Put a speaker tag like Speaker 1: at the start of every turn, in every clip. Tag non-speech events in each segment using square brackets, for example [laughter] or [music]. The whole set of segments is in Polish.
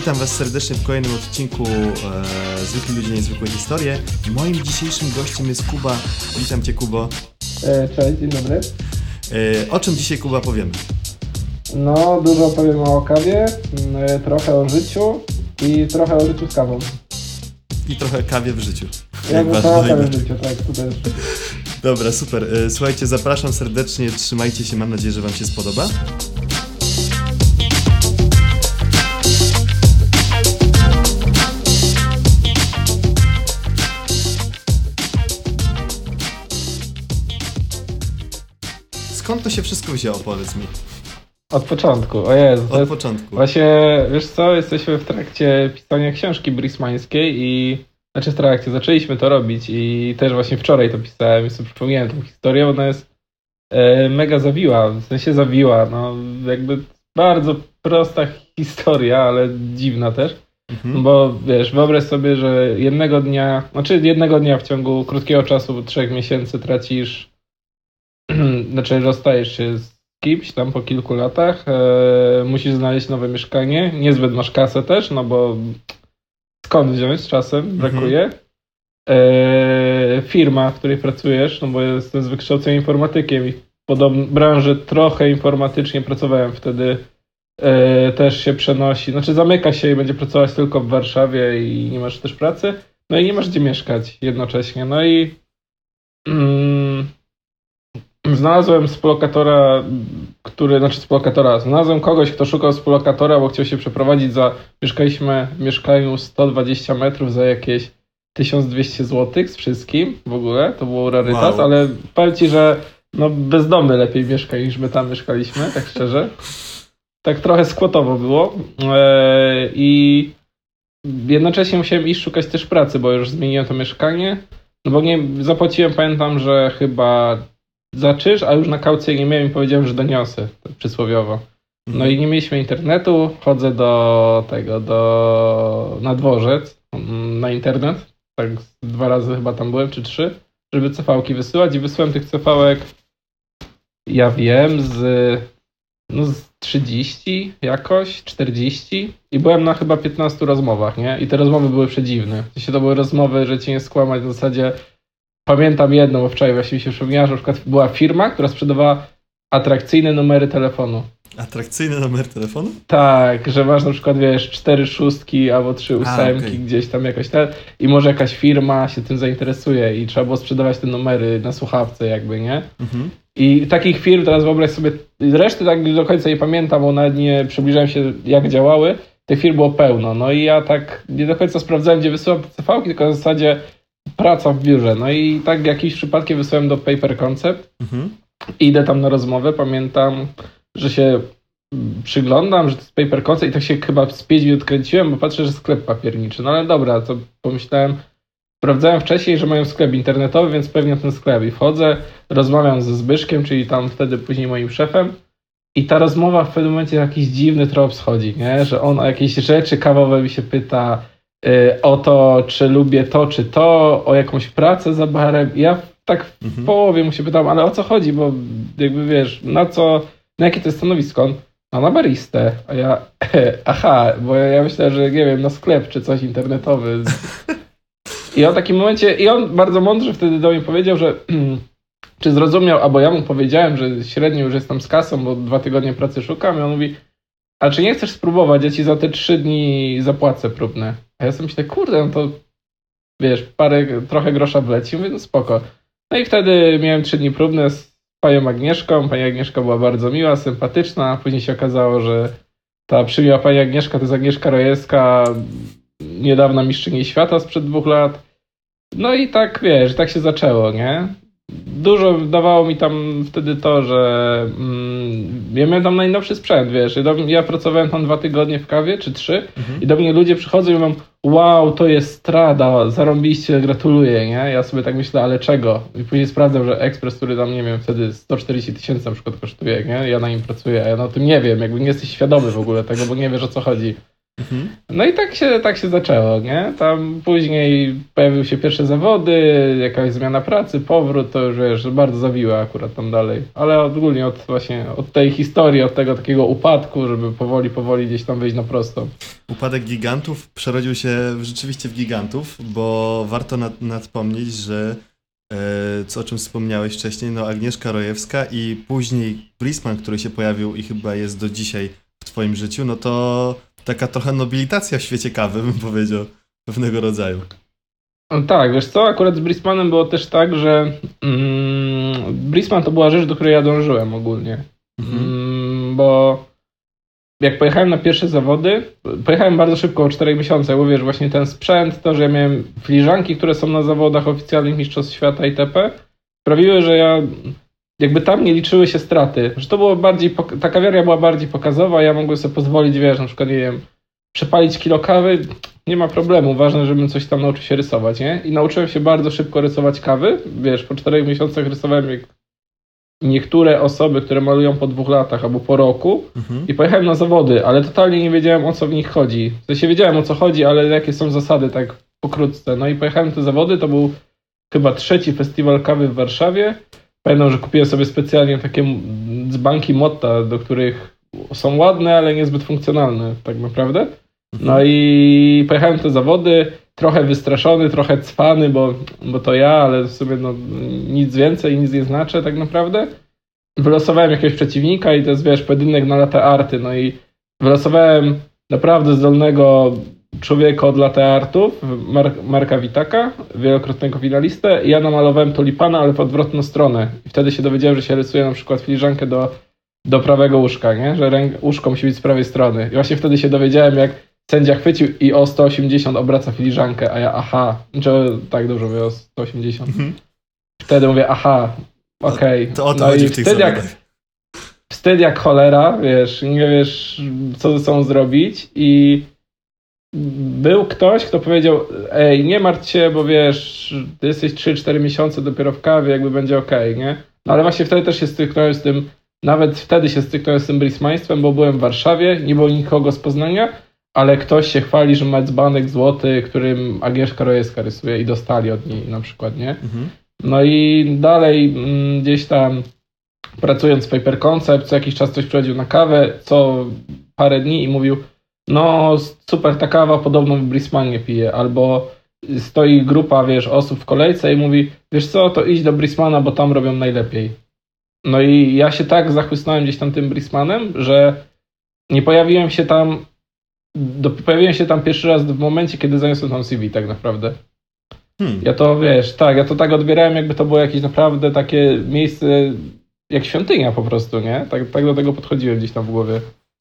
Speaker 1: Witam Was serdecznie w kolejnym odcinku e, Zwykli Ludzie, Niezwykłe Historie. Moim dzisiejszym gościem jest Kuba. Witam Cię, Kubo.
Speaker 2: E, Cześć, dzień dobry.
Speaker 1: E, o czym dzisiaj, Kuba, powiemy?
Speaker 2: No, dużo powiem o kawie, m, e, trochę o życiu i trochę o życiu z kawą.
Speaker 1: I trochę kawie w życiu.
Speaker 2: Ja
Speaker 1: Jak
Speaker 2: bym
Speaker 1: imię.
Speaker 2: w życiu, tak, to też.
Speaker 1: Dobra, super. E, słuchajcie, zapraszam serdecznie, trzymajcie się, mam nadzieję, że Wam się spodoba. Skąd to się wszystko wzięło, powiedz mi?
Speaker 2: Od początku, o Jezu,
Speaker 1: Od
Speaker 2: jest...
Speaker 1: początku.
Speaker 2: Właśnie, wiesz co, jesteśmy w trakcie pisania książki brismańskiej i... Znaczy w trakcie, zaczęliśmy to robić i też właśnie wczoraj to pisałem i sobie przypomniałem tą historię, ona jest e, mega zawiła, w sensie zawiła, no jakby bardzo prosta historia, ale dziwna też.
Speaker 1: Mhm.
Speaker 2: Bo wiesz, wyobraź sobie, że jednego dnia, znaczy jednego dnia w ciągu krótkiego czasu, trzech miesięcy tracisz, [clears throat] znaczy rozstajesz się z kimś tam po kilku latach, e, musisz znaleźć nowe mieszkanie, niezbyt masz kasę też, no bo skąd wziąć? Czasem, brakuje. E, firma, w której pracujesz, no bo jestem z wykształcenia informatykiem i w podobnej branży trochę informatycznie pracowałem wtedy, e, też się przenosi, znaczy zamyka się i będzie pracować tylko w Warszawie i nie masz też pracy, no i nie masz gdzie mieszkać jednocześnie, no i mm, znalazłem współlokatora, który, znaczy współlokatora, znalazłem kogoś, kto szukał współlokatora, bo chciał się przeprowadzić za, mieszkaliśmy w mieszkaniu 120 metrów za jakieś 1200 zł z wszystkim w ogóle, to był rarytas,
Speaker 1: Wow.
Speaker 2: ale powiem Ci, że no bezdomny lepiej mieszka niż my tam mieszkaliśmy, tak szczerze. Tak trochę skłotowo było eee, i jednocześnie musiałem iść szukać też pracy, bo już zmieniłem to mieszkanie, no bo nie, zapłaciłem, pamiętam, że chyba za czynsz, a już na kaucję nie miałem i powiedziałem, że doniosę, przysłowiowo. No i nie mieliśmy internetu, chodzę do tego, do, na dworzec, mm, na internet, tak dwa razy chyba tam byłem, czy trzy, żeby cefałki wysyłać i wysłałem tych cefałek, ja wiem, z, no z 30 jakoś, 40 i byłem na chyba 15 rozmowach, nie? I te rozmowy były przedziwne. W sensie to były rozmowy, że cię nie skłamać, w zasadzie pamiętam jedną, bo wczoraj właśnie mi się przypomniała, że na przykład była firma, która sprzedawała atrakcyjne numery telefonu.
Speaker 1: Atrakcyjny numer telefonu?
Speaker 2: Tak, że masz na przykład, wiesz, cztery szóstki albo trzy ósemki
Speaker 1: okej.
Speaker 2: gdzieś tam jakoś ten i może jakaś firma się tym zainteresuje i trzeba było sprzedawać te numery na słuchawce jakby, nie?
Speaker 1: Mhm.
Speaker 2: I takich firm teraz wyobraź sobie, reszty tak do końca nie pamiętam, bo nawet nie przybliżałem się jak działały, tych firm było pełno, no i ja tak nie do końca sprawdzałem, gdzie wysyłam te CV-ki, tylko w zasadzie praca w biurze, no i tak jakimś przypadkiem wysłałem do Paper Concept,
Speaker 1: Mhm.
Speaker 2: Idę tam na rozmowę, pamiętam, że się przyglądam, że to jest paper concept i tak się chyba z 5 minut kręciłem, bo patrzę, że sklep papierniczy. No ale dobra, to pomyślałem, sprawdzałem wcześniej, że mają sklep internetowy, więc pewnie ten sklep. I wchodzę, rozmawiam ze Zbyszkiem, czyli tam wtedy później moim szefem i ta rozmowa w pewnym momencie jakiś dziwny trop schodzi, nie? że on o jakieś rzeczy kawowe mi się pyta, o to, czy lubię to, czy to, o jakąś pracę za barem. Ja tak w
Speaker 1: Mhm.
Speaker 2: połowie mu się pytam, ale o co chodzi, bo jakby wiesz, na co, na jakie to jest stanowisko? No na baristę. A ja, [laughs] aha, bo ja, ja myślę, że nie wiem, na sklep czy coś internetowy. [laughs] I on w takim momencie, i on bardzo mądrze wtedy do mnie powiedział, że [clears throat] czy zrozumiał, albo ja mu powiedziałem, że średnio już jestem z kasą, bo dwa tygodnie pracy szukam i on mówi, a czy nie chcesz spróbować, ja ci za te trzy dni zapłacę próbne. A ja sobie myślę, kurde, no to wiesz, parę, trochę grosza wleci, mówię, no spoko. No i wtedy miałem trzy dni próbne z panią Agnieszką. Pani Agnieszka była bardzo miła, sympatyczna. Później się okazało, że ta przymiła pani Agnieszka to jest Agnieszka Rojewska, niedawna mistrzyni świata sprzed dwóch lat. No i tak, wiesz, tak się zaczęło, nie? Dużo dawało mi tam wtedy to, że mm, ja miałem tam najnowszy sprzęt, wiesz. Ja, ja pracowałem tam dwa tygodnie w kawie, czy trzy.
Speaker 1: Mhm.
Speaker 2: I do mnie ludzie przychodzą i mówią, wow, to jest strada, zarąbiście, gratuluję, nie? Ja sobie tak myślę, ale czego? I później sprawdzam, że ekspres, który tam, nie wiem, wtedy 140 tysięcy na przykład kosztuje, nie? Ja na nim pracuję, a ja na tym nie wiem, jakby nie jesteś świadomy w ogóle tego, bo nie wiesz o co chodzi.
Speaker 1: Mhm.
Speaker 2: No i tak się, tak się zaczęło, nie? Tam później pojawiły się pierwsze zawody, jakaś zmiana pracy, powrót, to już wiesz, bardzo zawiła akurat tam dalej. Ale ogólnie od właśnie, od tej historii, od tego takiego upadku, żeby powoli, powoli gdzieś tam wyjść na prostą.
Speaker 1: Upadek gigantów przerodził się rzeczywiście w gigantów, bo warto nad, nadpomnieć, że e, co o czym wspomniałeś wcześniej, no Agnieszka Rojewska i później Brisman, który się pojawił i chyba jest do dzisiaj w twoim życiu, no to taka trochę nobilitacja w świecie kawy, bym powiedział, pewnego rodzaju.
Speaker 2: No tak, wiesz co, akurat z Brismanem było też tak, że mm, Brisman to była rzecz, do której ja dążyłem ogólnie.
Speaker 1: Mhm.
Speaker 2: Mm, bo jak pojechałem na pierwsze zawody, pojechałem bardzo szybko, o 4 miesiące, bo wiesz, właśnie ten sprzęt, to, że ja miałem filiżanki, które są na zawodach oficjalnych Mistrzostw Świata itp., sprawiły, że ja jakby tam nie liczyły się straty, że to było bardziej, ta kawiarnia była bardziej pokazowa, ja mogłem sobie pozwolić, wiesz, na przykład, nie wiem, przepalić kilo kawy, nie ma problemu, ważne, żebym coś tam nauczył się rysować, nie? I nauczyłem się bardzo szybko rysować kawy, wiesz, po czterech miesiącach rysowałem jak niektóre osoby, które malują po dwóch latach albo po roku
Speaker 1: Mhm.
Speaker 2: i pojechałem na zawody, ale totalnie nie wiedziałem o co w nich chodzi. W sensie wiedziałem o co chodzi, ale jakie są zasady, tak pokrótce. No i pojechałem te zawody, to był chyba trzeci festiwal kawy w Warszawie. Pamiętam, że kupiłem sobie specjalnie takie dzbanki Motta, do których są ładne, ale niezbyt funkcjonalne tak naprawdę. No i pojechałem te zawody, trochę wystraszony, trochę cwany, bo, bo to ja, ale w sumie no, nic więcej, nic nie znaczę tak naprawdę. Wylosowałem jakiegoś przeciwnika i to jest, wiesz, pojedynek na late arty, no i wylosowałem naprawdę zdolnego człowieka od late artów, Mar- Marka Witaka, wielokrotnego finalistę ja namalowałem tulipana, ale w odwrotną stronę. I wtedy się dowiedziałem, że się rysuje na przykład filiżankę do, do prawego łóżka, nie? że ręk- łóżko musi być z prawej strony. I właśnie wtedy się dowiedziałem, jak sędzia chwycił i o 180 obraca filiżankę, a ja aha, czy tak dobrze mówię, o 180.
Speaker 1: Mhm.
Speaker 2: Wtedy mówię, aha, okej.
Speaker 1: To o to
Speaker 2: no
Speaker 1: chodzi
Speaker 2: i
Speaker 1: w tych
Speaker 2: jak, wstyd jak cholera, wiesz, nie wiesz, co ze sobą zrobić i był ktoś, kto powiedział, ej, nie martw się, bo wiesz, ty jesteś 3-4 miesiące dopiero w kawie, jakby będzie okej, nie? No ale właśnie wtedy też się styknąłem z tym, nawet wtedy się styknąłem z tym brismaństwem, bo byłem w Warszawie, nie było nikogo z Poznania, ale ktoś się chwali, że ma dzbanek złoty, którym Agnieszka Rojewska rysuje i dostali od niej na przykład, nie?
Speaker 1: Mhm.
Speaker 2: No i dalej mm, gdzieś tam pracując w Paper Concept, co jakiś czas ktoś przychodził na kawę, co parę dni i mówił, no super ta kawa, podobno w Brismanie pije, albo stoi grupa, wiesz, osób w kolejce i mówi, wiesz co, to idź do Brismana, bo tam robią najlepiej. No i ja się tak zachłysnąłem gdzieś tam tym Brismanem, że nie pojawiłem się tam, do, pojawiłem się tam pierwszy raz w momencie, kiedy zaniosłem tam CV tak naprawdę.
Speaker 1: Hmm.
Speaker 2: Ja to wiesz, tak, ja to tak odbierałem, jakby to było jakieś naprawdę takie miejsce jak świątynia po prostu, nie? Tak, tak do tego podchodziłem gdzieś tam w głowie.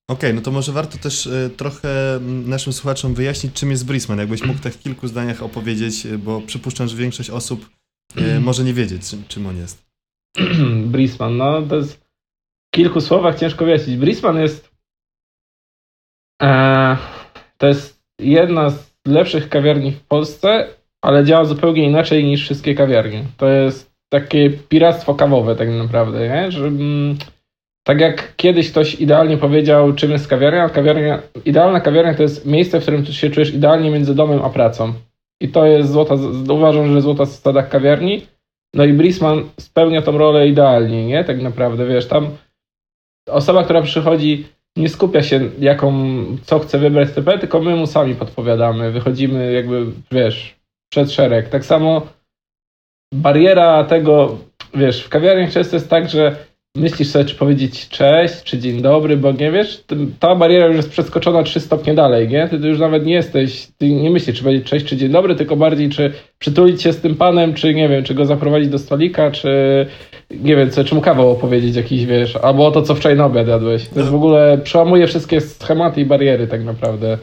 Speaker 1: Okej, no to może warto też e, trochę mm, naszym słuchaczom wyjaśnić, czym jest Brisman. Jakbyś mógł tak w kilku zdaniach opowiedzieć, e, bo przypuszczam, że większość osób e, może nie wiedzieć, czym, czym on jest. [clears throat]
Speaker 2: Brisman, no to jest w kilku słowach ciężko wyjaśnić. Brisman jest e, to jest jedna z lepszych kawiarni w Polsce, ale działa zupełnie inaczej niż wszystkie kawiarnie. To jest takie piractwo kawowe tak naprawdę, nie? Że, mm, tak jak kiedyś ktoś idealnie powiedział, czym jest kawiarnia, kawiarnia, idealna kawiarnia to jest miejsce, w którym się czujesz idealnie między domem a pracą. I to jest złota, uważam, że złota zasada kawiarni. No i Brisman spełnia tą rolę idealnie, nie? Tak naprawdę, wiesz, tam osoba, która przychodzi, nie skupia się, jaką, co chce wybrać TP, tylko my mu sami podpowiadamy, wychodzimy jakby, wiesz, przed szereg. Tak samo bariera tego, wiesz, w kawiarniach często jest tak, że myślisz sobie, czy powiedzieć cześć, czy dzień dobry, bo nie wiesz, ta bariera już jest przeskoczona trzy stopnie dalej, nie? Ty, ty już nawet nie jesteś, ty nie myślisz, czy powiedzieć cześć, czy dzień dobry, tylko bardziej, czy przytulić się z tym panem, czy nie wiem, czy go zaprowadzić do stolika, czy nie wiem, co, czy mu kawał opowiedzieć jakiś, wiesz, albo o to, co wczoraj na obiad jadłeś. To jest w ogóle, przełamuje wszystkie schematy i bariery tak naprawdę,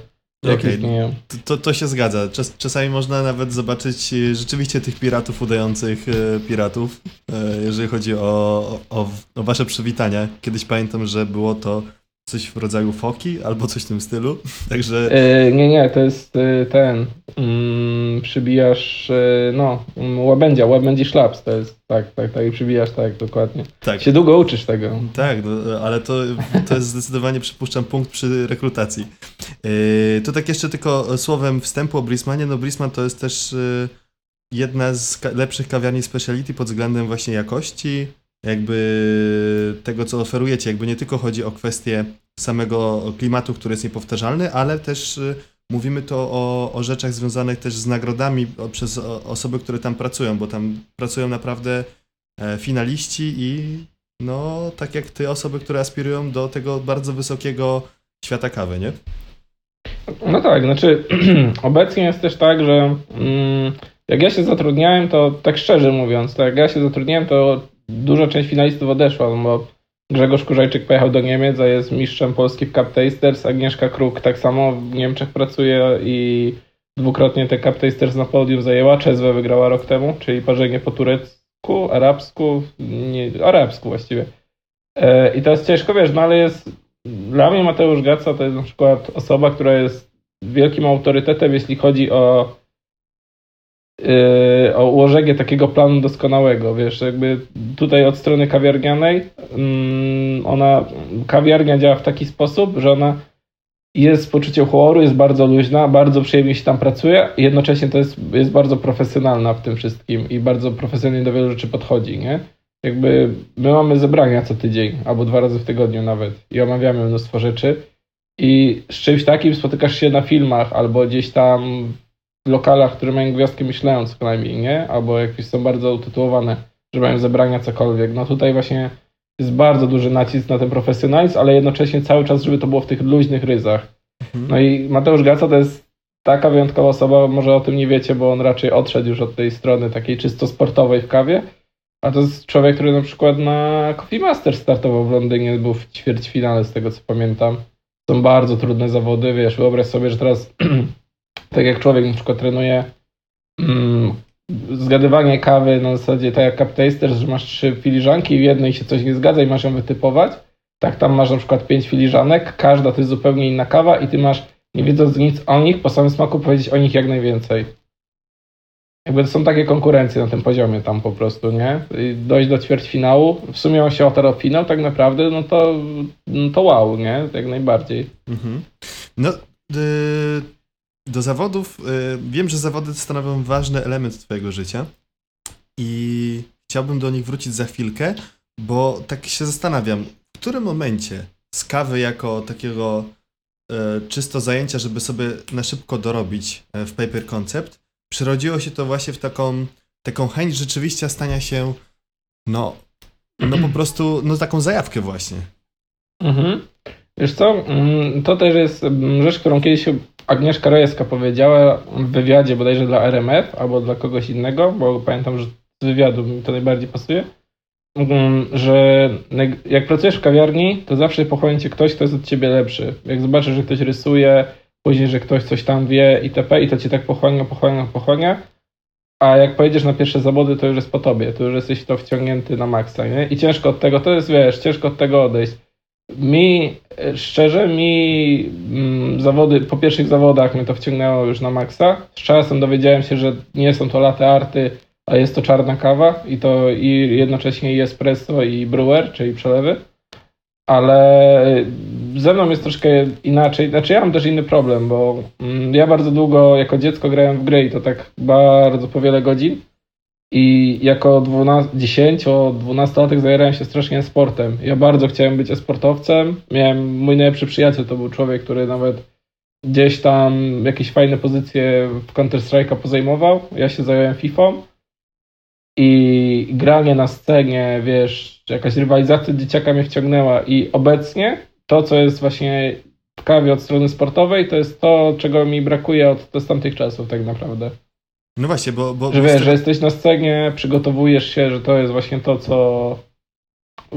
Speaker 2: jakie
Speaker 1: Okej.
Speaker 2: istnieją.
Speaker 1: To, to, to się zgadza. Czas, czasami można nawet zobaczyć e, rzeczywiście tych piratów udających e, piratów, e, jeżeli chodzi o, o, o wasze przywitania. Kiedyś pamiętam, że było to coś w rodzaju foki albo coś w tym stylu. [laughs] Także
Speaker 2: E, nie, nie, to jest e, ten, mm, przybijasz, e, no, mm, łabędzia, łabędzi szlaps, to jest, tak, tak, tak, i przybijasz, tak, dokładnie.
Speaker 1: tak.
Speaker 2: Się długo uczysz tego.
Speaker 1: Tak, no, ale to, to jest zdecydowanie, przypuszczam, punkt przy rekrutacji. Yy, to tak jeszcze tylko słowem wstępu o Brismanie. No Brisman to jest też yy, jedna z ka- lepszych kawiarni speciality pod względem właśnie jakości, jakby tego, co oferujecie. Jakby nie tylko chodzi o kwestię samego klimatu, który jest niepowtarzalny, ale też yy, mówimy to o, o rzeczach związanych też z nagrodami przez osoby, które tam pracują, bo tam pracują naprawdę e, finaliści i no, tak jak ty, osoby, które aspirują do tego bardzo wysokiego świata kawy, nie?
Speaker 2: No tak, znaczy [clears throat] obecnie jest też tak, że mm, jak ja się zatrudniałem, to tak szczerze mówiąc, to jak ja się zatrudniałem, to duża część finalistów odeszła, bo Grzegorz Kurzajczyk pojechał do Niemiec, a jest mistrzem Polski w Cup Tasters, Agnieszka Kruk tak samo w Niemczech pracuje i dwukrotnie te Cup Tasters na podium zajęła, Czezwę wygrała rok temu, czyli parzenie po turecku, arabsku, nie, arabsku właściwie. E, I to jest ciężko, wiesz, no ale jest dla mnie Mateusz Gaca to jest na przykład osoba, która jest wielkim autorytetem, jeśli chodzi o, o ułożenie takiego planu doskonałego. Wiesz, jakby tutaj od strony kawiarnianej, mm, ona, kawiarnia działa w taki sposób, że ona jest z poczuciem humoru, jest bardzo luźna, bardzo przyjemnie się tam pracuje jednocześnie to jest, jest bardzo profesjonalna w tym wszystkim i bardzo profesjonalnie do wielu rzeczy podchodzi, nie? jakby my mamy zebrania co tydzień, albo dwa razy w tygodniu nawet i omawiamy mnóstwo rzeczy i z czymś takim spotykasz się na filmach albo gdzieś tam w lokalach, które mają gwiazdkę Michelin co najmniej, nie? Albo jakieś są bardzo utytułowane, że mają zebrania cokolwiek. No tutaj właśnie jest bardzo duży nacisk na ten profesjonalizm, ale jednocześnie cały czas, żeby to było w tych luźnych ryzach.
Speaker 1: Mhm.
Speaker 2: No i Mateusz Gaca to jest taka wyjątkowa osoba, może o tym nie wiecie, bo on raczej odszedł już od tej strony takiej czysto sportowej w kawie, a to jest człowiek, który na przykład na Coffee Master startował w Londynie, był w ćwierćfinale z tego co pamiętam. Są bardzo trudne zawody, wiesz, wyobraź sobie, że teraz [clears throat] tak jak człowiek na przykład trenuje mm, zgadywanie kawy na zasadzie tak jak Cup Tasters, że masz trzy filiżanki w jednej się coś nie zgadza i masz ją wytypować, tak tam masz na przykład pięć filiżanek, każda to jest zupełnie inna kawa i ty masz, nie wiedząc nic o nich, po samym smaku powiedzieć o nich jak najwięcej. Jakby to są takie konkurencje na tym poziomie tam po prostu, nie? I dojść do ćwierćfinału, w sumie on się otarł finał tak naprawdę, no to, no to wow, nie? Jak najbardziej.
Speaker 1: Mhm. No, y, do zawodów, y, wiem, że zawody stanowią ważny element twojego życia i chciałbym do nich wrócić za chwilkę, bo tak się zastanawiam, w którym momencie z kawy jako takiego y, czysto zajęcia, żeby sobie na szybko dorobić y, w Paper Concept, przerodziło się to właśnie w taką, taką chęć rzeczywiście stania się, no, no po prostu, no taką zajawkę właśnie.
Speaker 2: Mhm. Wiesz co, mm, to też jest mm, rzecz, którą kiedyś Agnieszka Rojewska powiedziała w wywiadzie bodajże dla RMF albo dla kogoś innego, bo pamiętam, że z wywiadu mi to najbardziej pasuje, mm, że jak pracujesz w kawiarni, to zawsze pochłonie cię ktoś, kto jest od ciebie lepszy. Jak zobaczysz, że ktoś rysuje, później, że ktoś coś tam wie itp. i to cię tak pochłania, pochłania, pochłania, a jak pojedziesz na pierwsze zawody, to już jest po tobie, to już jesteś to wciągnięty na maksa, nie? I ciężko od tego, to jest, wiesz, ciężko od tego odejść. Mi, szczerze, mi mm, zawody, po pierwszych zawodach mnie to wciągnęło już na maksa. Z czasem dowiedziałem się, że nie są to latte arty, a jest to czarna kawa i to i jednocześnie i espresso i brewer, czyli przelewy. Ale ze mną jest troszkę inaczej. Znaczy ja mam też inny problem, bo mm, ja bardzo długo jako dziecko grałem w gry i to tak bardzo po wiele godzin. I jako 10-12 zajarałem się strasznie sportem. Ja bardzo chciałem być sportowcem. Miałem, mój najlepszy przyjaciel to był człowiek, który nawet gdzieś tam jakieś fajne pozycje w Counter-Strike'a pozajmował. Ja się zająłem FIFA i granie na scenie, wiesz, jakaś rywalizacja dzieciaka mnie wciągnęła i obecnie to, co jest właśnie w kawie od strony sportowej, to jest to, czego mi brakuje od, od tamtych czasów tak naprawdę.
Speaker 1: No właśnie, bo... bo
Speaker 2: Że wiesz, że jesteś na scenie, przygotowujesz się, że to jest właśnie to, co,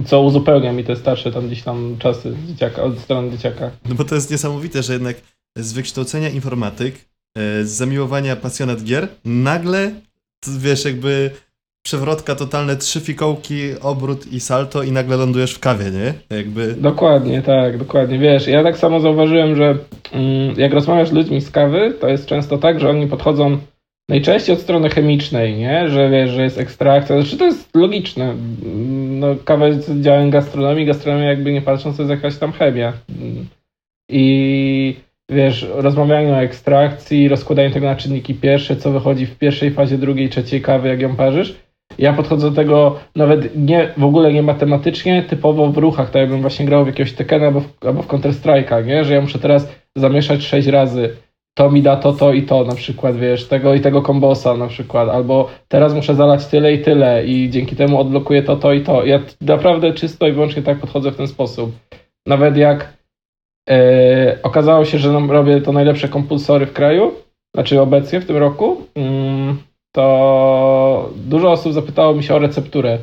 Speaker 2: co uzupełnia mi te starsze tam gdzieś tam czasy dzieciaka, od strony dzieciaka.
Speaker 1: No bo to jest niesamowite, że jednak z wykształcenia informatyk, e, z zamiłowania pasjonat gier, nagle, wiesz, jakby przewrotka totalne, trzy fikołki, obrót i salto i nagle lądujesz w kawie, nie? Jakby...
Speaker 2: Dokładnie, tak, dokładnie. Wiesz, ja tak samo zauważyłem, że mm, jak rozmawiasz z ludźmi z kawy, to jest często tak, że oni podchodzą najczęściej od strony chemicznej, nie? Że wiesz, że jest ekstrakcja. Znaczy to jest logiczne. No, kawa jest działem gastronomii, gastronomia jakby nie patrząc to jest jakaś tam chemia. I wiesz, rozmawianiu o ekstrakcji, rozkładaniu tego na czynniki pierwsze, co wychodzi w pierwszej fazie, drugiej, trzeciej kawy, jak ją parzysz. Ja podchodzę do tego nawet nie, w ogóle nie matematycznie, typowo w ruchach, tak jakbym właśnie grał w jakiegoś Tekkena albo w, albo w Counter-Strike'a, nie? Że ja muszę teraz zamieszać sześć razy. To mi da to, to i to na przykład, wiesz, tego i tego kombosa na przykład, albo teraz muszę zalać tyle i tyle i dzięki temu odblokuję to, to i to. Ja naprawdę czysto i wyłącznie tak podchodzę w ten sposób. Nawet jak e, okazało się, że robię to najlepsze kompulsory w kraju, znaczy obecnie w tym roku, mm, to dużo osób zapytało mi się o recepturę.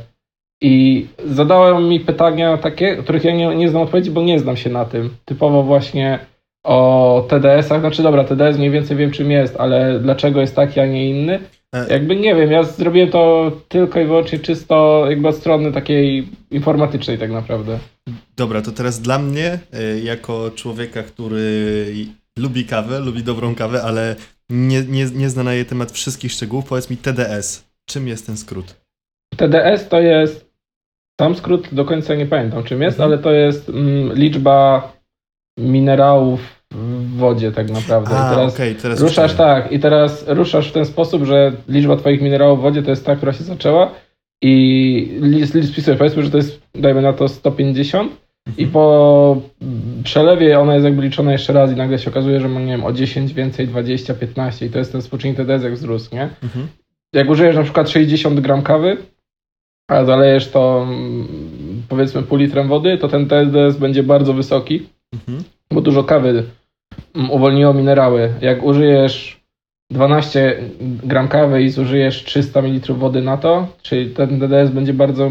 Speaker 2: I zadałem mi pytania takie, których ja nie, nie znam odpowiedzi, bo nie znam się na tym. Typowo właśnie o TDS-ach. Znaczy, dobra, TDS mniej więcej wiem, czym jest, ale dlaczego jest taki, a nie inny?
Speaker 1: E,
Speaker 2: Jakby nie wiem, ja zrobiłem to tylko i wyłącznie czysto jakby od strony takiej informatycznej tak naprawdę.
Speaker 1: Dobra, to teraz dla mnie, e, jako człowieka, który lubi kawę, lubi dobrą kawę, ale nie, nie, nie zna na jej temat wszystkich szczegółów, powiedz mi TDS. Czym jest ten skrót?
Speaker 2: TDS to jest, sam skrót do końca nie pamiętam czym jest,
Speaker 1: Mhm.
Speaker 2: ale to jest mm, liczba minerałów w wodzie tak naprawdę. I
Speaker 1: A,
Speaker 2: teraz
Speaker 1: okej, teraz
Speaker 2: ruszasz tak i teraz ruszasz w ten sposób, że liczba twoich minerałów w wodzie to jest ta, która się zaczęła i list, list spisuje, powiedzmy, że to jest, dajmy na to 150 i
Speaker 1: Mhm.
Speaker 2: po przelewie ona jest jakby liczona jeszcze raz i nagle się okazuje, że ma, nie wiem, o 10 więcej, 20, 15 i to jest ten współczynnik TDS jak wzrósł, nie?
Speaker 1: Mhm.
Speaker 2: jak użyjesz na przykład 60 gram kawy, a zalejesz to mm, powiedzmy pół litrem wody, to ten TSDS będzie bardzo wysoki,
Speaker 1: Mhm.
Speaker 2: bo dużo kawy uwolniło minerały. Jak użyjesz 12 gram kawy i zużyjesz 300 ml wody na to, czyli ten TDS będzie bardzo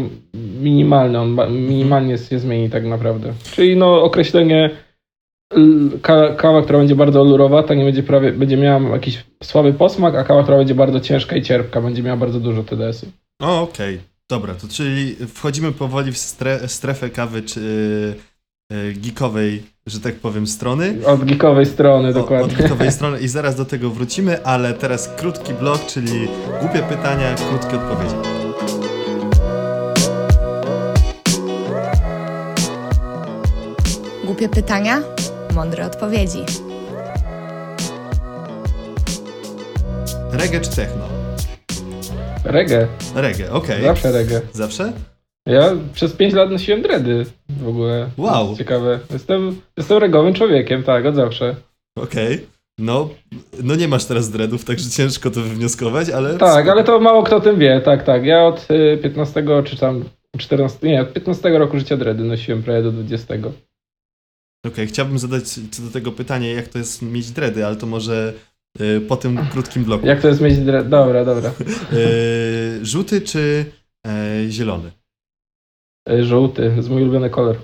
Speaker 2: minimalny, on minimalnie się zmieni tak naprawdę. Czyli no określenie kawa, która będzie bardzo olurowata, nie będzie prawie, będzie miała jakiś słaby posmak, a kawa, która będzie bardzo ciężka i cierpka, będzie miała bardzo dużo TDS-u.
Speaker 1: O, okej. Dobra, to czyli wchodzimy powoli w stre, strefę kawy czy e, geekowej, że tak powiem, strony.
Speaker 2: Od geekowej strony,
Speaker 1: O-
Speaker 2: dokładnie.
Speaker 1: Od geekowej [laughs] strony i zaraz do tego wrócimy, ale teraz krótki blok, czyli głupie pytania, krótkie odpowiedzi.
Speaker 3: Głupie pytania, mądre odpowiedzi.
Speaker 1: Reggae czy techno?
Speaker 2: Reggae,
Speaker 1: Reggae, okej.
Speaker 2: zawsze reggae.
Speaker 1: Zawsze?
Speaker 2: Ja przez 5 lat nosiłem dready w ogóle.
Speaker 1: Wow.
Speaker 2: Jest Ciekawe. Jestem, jestem regowym człowiekiem, tak, od zawsze.
Speaker 1: Okej. No, no nie masz teraz dreadów, także ciężko to wywnioskować, ale...
Speaker 2: Tak, ale to mało kto o tym wie, tak, tak. Ja od y, 15 czy tam 14, nie, od 15 roku życia dready nosiłem prawie do 20.
Speaker 1: Okej, chciałbym zadać co do tego pytanie, jak to jest mieć dready, ale to może y, po tym krótkim bloku.
Speaker 2: Jak to jest mieć dready? Dobra, dobra. [laughs]
Speaker 1: Y, żółty czy e, zielony?
Speaker 2: Y, Żółty, z mój ulubiony kolor.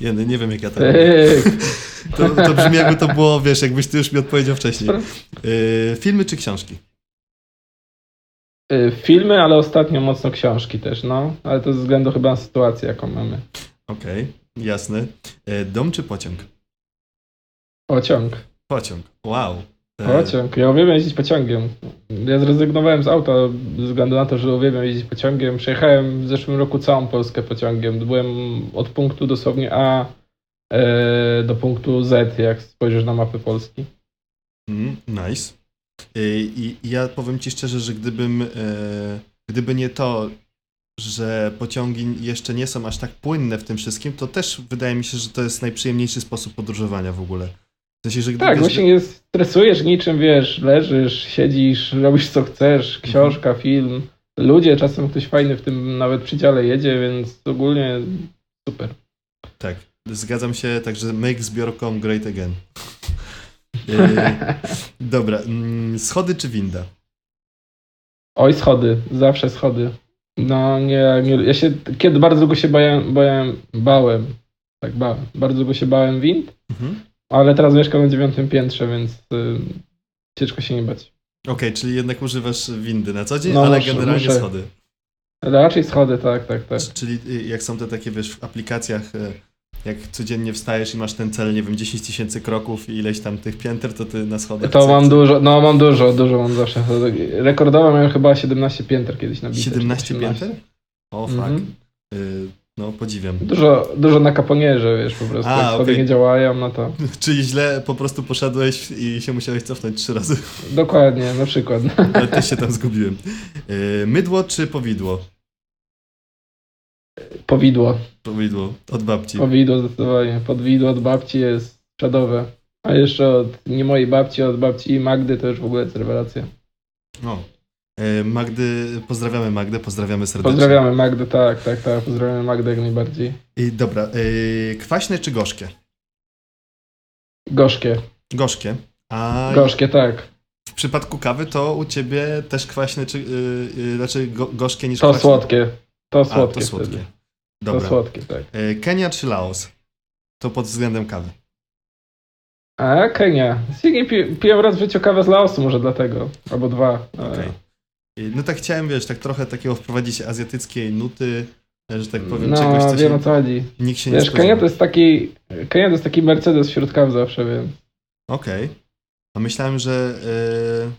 Speaker 1: Ja nie wiem, jak ja to
Speaker 2: Tyk.
Speaker 1: To, to brzmi jakby to było, wiesz, jakbyś ty już mi odpowiedział wcześniej. Y, filmy czy książki?
Speaker 2: Y, Filmy, ale ostatnio mocno książki też, no. Ale to ze względu chyba na sytuację, jaką mamy.
Speaker 1: Okej, jasne. Y, dom czy pociąg?
Speaker 2: Pociąg.
Speaker 1: Pociąg, wow. Y,
Speaker 2: Pociąg. Ja uwielbiam jeździć pociągiem. Ja zrezygnowałem z auta ze względu na to, że uwielbiam jeździć pociągiem. Przejechałem w zeszłym roku całą Polskę pociągiem. Byłem od punktu dosłownie A e, do punktu Z, jak spojrzysz na mapy Polski.
Speaker 1: Mm, nice. Y, I i ja powiem ci szczerze, że gdybym, e, gdyby nie to, że pociągi jeszcze nie są aż tak płynne w tym wszystkim, to też wydaje mi się, że to jest najprzyjemniejszy sposób podróżowania w ogóle. W sensie, że
Speaker 2: Tak, właśnie nie stresujesz niczym, wiesz, leżysz, siedzisz, robisz co chcesz, książka, film. Ludzie, czasem ktoś fajny w tym nawet przydziale jedzie, więc ogólnie super.
Speaker 1: Tak, zgadzam się, także make zbiorkom great again. Y, [laughs] dobra, mm, schody czy winda?
Speaker 2: Oj, schody, zawsze schody. No nie, nie ja się kiedy bardzo długo się bałem, bałem, bałem, tak bałem, bardzo długo się bałem wind,
Speaker 1: Mhm.
Speaker 2: Ale teraz mieszkam na dziewiątym piętrze, więc y, ciężko się nie bać.
Speaker 1: Okej, czyli jednak używasz windy na co dzień,
Speaker 2: No,
Speaker 1: ale
Speaker 2: muszę-
Speaker 1: generalnie
Speaker 2: muszę.
Speaker 1: schody.
Speaker 2: Ale raczej schody, tak, tak, tak.
Speaker 1: C- Czyli y, jak są te takie, wiesz, w aplikacjach, y, jak codziennie wstajesz i masz ten cel, nie wiem, 10 tysięcy kroków i ileś tam tych pięter, to ty na schodach...
Speaker 2: To mam dużo, no mam dużo, dużo mam zawsze. Rekordowo miałem chyba 17 pięter kiedyś nabite. czy
Speaker 1: 17
Speaker 2: 18.
Speaker 1: pięter? O, fuck.
Speaker 2: Mhm.
Speaker 1: Y, No no, podziwiam.
Speaker 2: Dużo, dużo na kaponierze, wiesz, po prostu.
Speaker 1: A,
Speaker 2: jak
Speaker 1: okej.
Speaker 2: nie działają, no to [laughs]
Speaker 1: Czyli źle po prostu poszedłeś i się musiałeś cofnąć trzy razy.
Speaker 2: dokładnie, na przykład. [laughs]
Speaker 1: Ale też się tam zgubiłem. Yy, mydło czy powidło?
Speaker 2: Powidło.
Speaker 1: Powidło, od babci.
Speaker 2: Powidło zdecydowanie. Podwidło od babci jest czadowe. A jeszcze od nie mojej babci, od babci Magdy to już w ogóle jest rewelacja.
Speaker 1: O. Yy, Magdy, pozdrawiamy Magdę, pozdrawiamy serdecznie.
Speaker 2: Pozdrawiamy Magdę, tak, tak, tak. Pozdrawiamy Magdę jak najbardziej.
Speaker 1: I dobra, yy, kwaśne czy gorzkie?
Speaker 2: Gorzkie.
Speaker 1: Gorzkie. A
Speaker 2: Gorzkie, tak.
Speaker 1: w przypadku kawy to u ciebie też kwaśne czy, yy, znaczy go, gorzkie niż
Speaker 2: To
Speaker 1: kwaśne?
Speaker 2: słodkie. To
Speaker 1: A,
Speaker 2: słodkie.
Speaker 1: to słodkie.
Speaker 2: wtedy.
Speaker 1: Dobra.
Speaker 2: To słodkie, tak.
Speaker 1: Yy, Kenia czy Laos? To pod względem kawy.
Speaker 2: A, Kenia. Pi piłem raz w życiu kawę z Laosu, może dlatego. Albo dwa.
Speaker 1: Okej. Yy, No tak chciałem, wiesz, tak trochę takiego wprowadzić azjatyckiej nuty, że tak powiem,
Speaker 2: no,
Speaker 1: czegoś, co
Speaker 2: wiem
Speaker 1: się,
Speaker 2: co chodzi.
Speaker 1: nikt się nie
Speaker 2: Wiesz,
Speaker 1: spodziewa.
Speaker 2: Kenia to jest taki. Kenia to jest taki Mercedes wśród kaw zawsze, więc.
Speaker 1: Okej. A myślałem, że. Yy...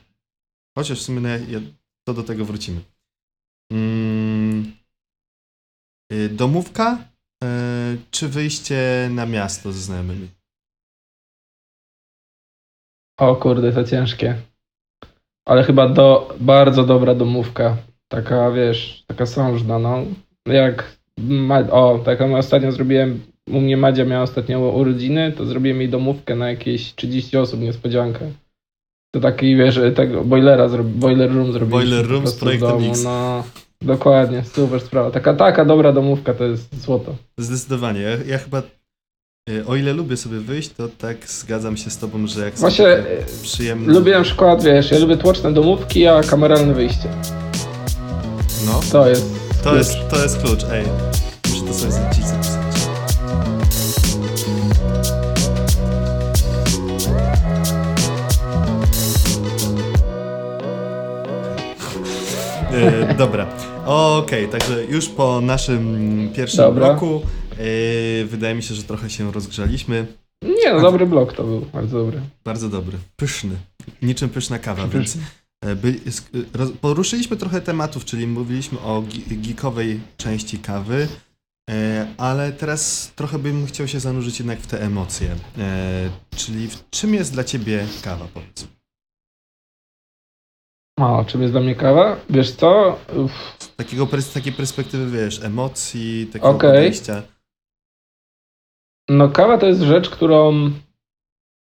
Speaker 1: Chociaż w sumie no, ja, to do tego wrócimy. Mm... Yy, domówka yy, czy wyjście na miasto ze znajomymi?
Speaker 2: O kurde, to ciężkie. Ale chyba do, bardzo dobra domówka. Taka, wiesz, taka sążna, no. Jak, o, taką ostatnio zrobiłem, u mnie Madzia miała ostatnio urodziny, to zrobiłem jej domówkę na jakieś 30 osób, niespodziankę. To taki, wiesz, tego boilera, zro, boiler room zrobiliśmy.
Speaker 1: Boiler room z projektem
Speaker 2: domu,
Speaker 1: X.
Speaker 2: No, dokładnie, super sprawa. Taka, taka dobra domówka to jest złoto.
Speaker 1: Zdecydowanie. Ja, ja chyba. Yy, o ile lubię sobie wyjść, to tak zgadzam się z tobą, że jak
Speaker 2: Właśnie,
Speaker 1: sobie
Speaker 2: e,
Speaker 1: przyjemne.
Speaker 2: Lubię na przykład, wiesz, ja lubię tłoczne domówki, a kameralne wyjście.
Speaker 1: No,
Speaker 2: To jest
Speaker 1: to
Speaker 2: klucz.
Speaker 1: jest, to jest klucz, ej. Muszę to sobie dziś zapisać. E, dobra, okej, także już po naszym pierwszym
Speaker 2: Dobra.
Speaker 1: bloku e, wydaje mi się, że trochę się rozgrzaliśmy.
Speaker 2: Nie, no dobry blok to był, bardzo dobry.
Speaker 1: Bardzo dobry, pyszny, niczym pyszna kawa, więc e, by, roz, poruszyliśmy trochę tematów, czyli mówiliśmy o geekowej części kawy, e, ale teraz trochę bym chciał się zanurzyć jednak w te emocje, e, czyli w czym jest dla ciebie kawa, powiedz?
Speaker 2: O, czym jest dla mnie kawa? Wiesz co?
Speaker 1: Z takiego, z takiej perspektywy, wiesz, emocji, takiego
Speaker 2: Okej.
Speaker 1: podejścia.
Speaker 2: No kawa to jest rzecz, którą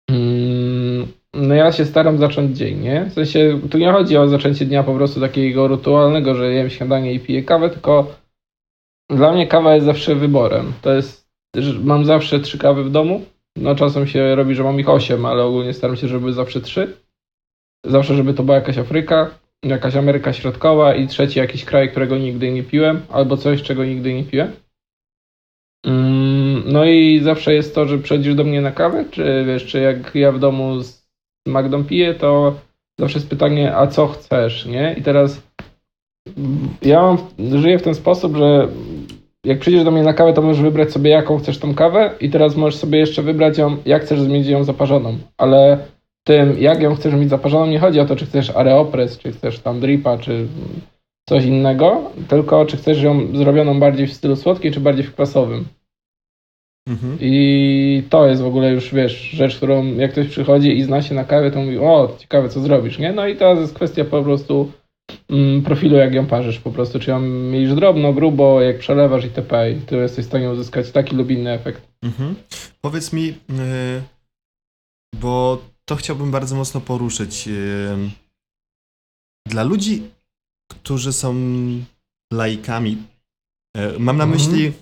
Speaker 2: mm, no ja się staram zacząć dzień, nie? W sensie, tu nie chodzi o zaczęcie dnia po prostu takiego rytualnego, że jem śniadanie i piję kawę, tylko dla mnie kawa jest zawsze wyborem. To jest, mam zawsze trzy kawy w domu, no czasem się robi, że mam ich osiem, ale ogólnie staram się, żeby zawsze trzy. Zawsze, żeby to była jakaś Afryka, jakaś Ameryka Środkowa i trzeci jakiś kraj, którego nigdy nie piłem, albo coś, czego nigdy nie piłem. Mm, No i zawsze jest to, że przychodzisz do mnie na kawę, czy wiesz, czy jak ja w domu z Magdą piję, to zawsze jest pytanie, a co chcesz, nie? I teraz ja żyję w ten sposób, że jak przyjdziesz do mnie na kawę, to możesz wybrać sobie, jaką chcesz tą kawę i teraz możesz sobie jeszcze wybrać ją, jak chcesz mieć ją zaparzoną, ale tym, jak ją chcesz mieć zaparzoną, nie chodzi o to, czy chcesz areopres, czy chcesz tam dripa, czy coś innego, tylko czy chcesz ją zrobioną bardziej w stylu słodkim, czy bardziej w kwasowym.
Speaker 1: Mhm.
Speaker 2: I to jest w ogóle już, wiesz, rzecz, którą jak ktoś przychodzi i zna się na kawie, to mówi, o, ciekawe, co zrobisz, nie? No i teraz jest kwestia po prostu mm, profilu, jak ją parzysz, po prostu, czy ją mielisz drobno, grubo, jak przelewasz itp. I ty jesteś w stanie uzyskać taki lub inny efekt.
Speaker 1: Mhm. Powiedz mi, yy, bo to chciałbym bardzo mocno poruszyć. Yy, dla ludzi, którzy są laikami, yy, mam na
Speaker 2: Mhm.
Speaker 1: myśli,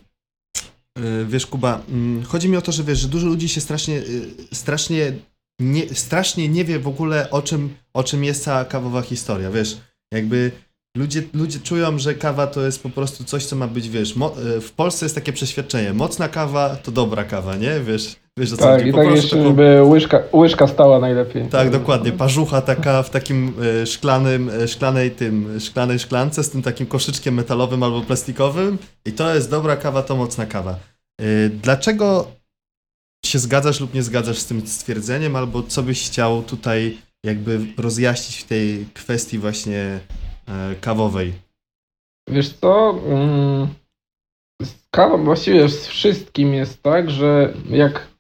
Speaker 1: yy, wiesz Kuba, mm, chodzi mi o to, że wiesz, że dużo ludzi się strasznie, yy, strasznie, nie, strasznie nie wie w ogóle o czym, o czym jest cała kawowa historia, wiesz, jakby ludzie, ludzie czują, że kawa to jest po prostu coś, co ma być, wiesz, w Polsce jest takie przeświadczenie, mocna kawa to dobra kawa, nie? Wiesz, wiesz o co
Speaker 2: Tak, i tak jeszcze,
Speaker 1: taką-
Speaker 2: żeby łyżka, łyżka stała najlepiej.
Speaker 1: tak, dokładnie. Parzucha taka w takim e, szklanym, e, szklanej tym, szklanej szklance z tym takim koszyczkiem metalowym albo plastikowym i to jest dobra kawa, to mocna kawa. E, Dlaczego się zgadzasz lub nie zgadzasz z tym stwierdzeniem, albo co byś chciał tutaj jakby rozjaśnić w tej kwestii właśnie e, kawowej?
Speaker 2: Wiesz co? Mm, kawą właściwie z wszystkim jest tak, że jak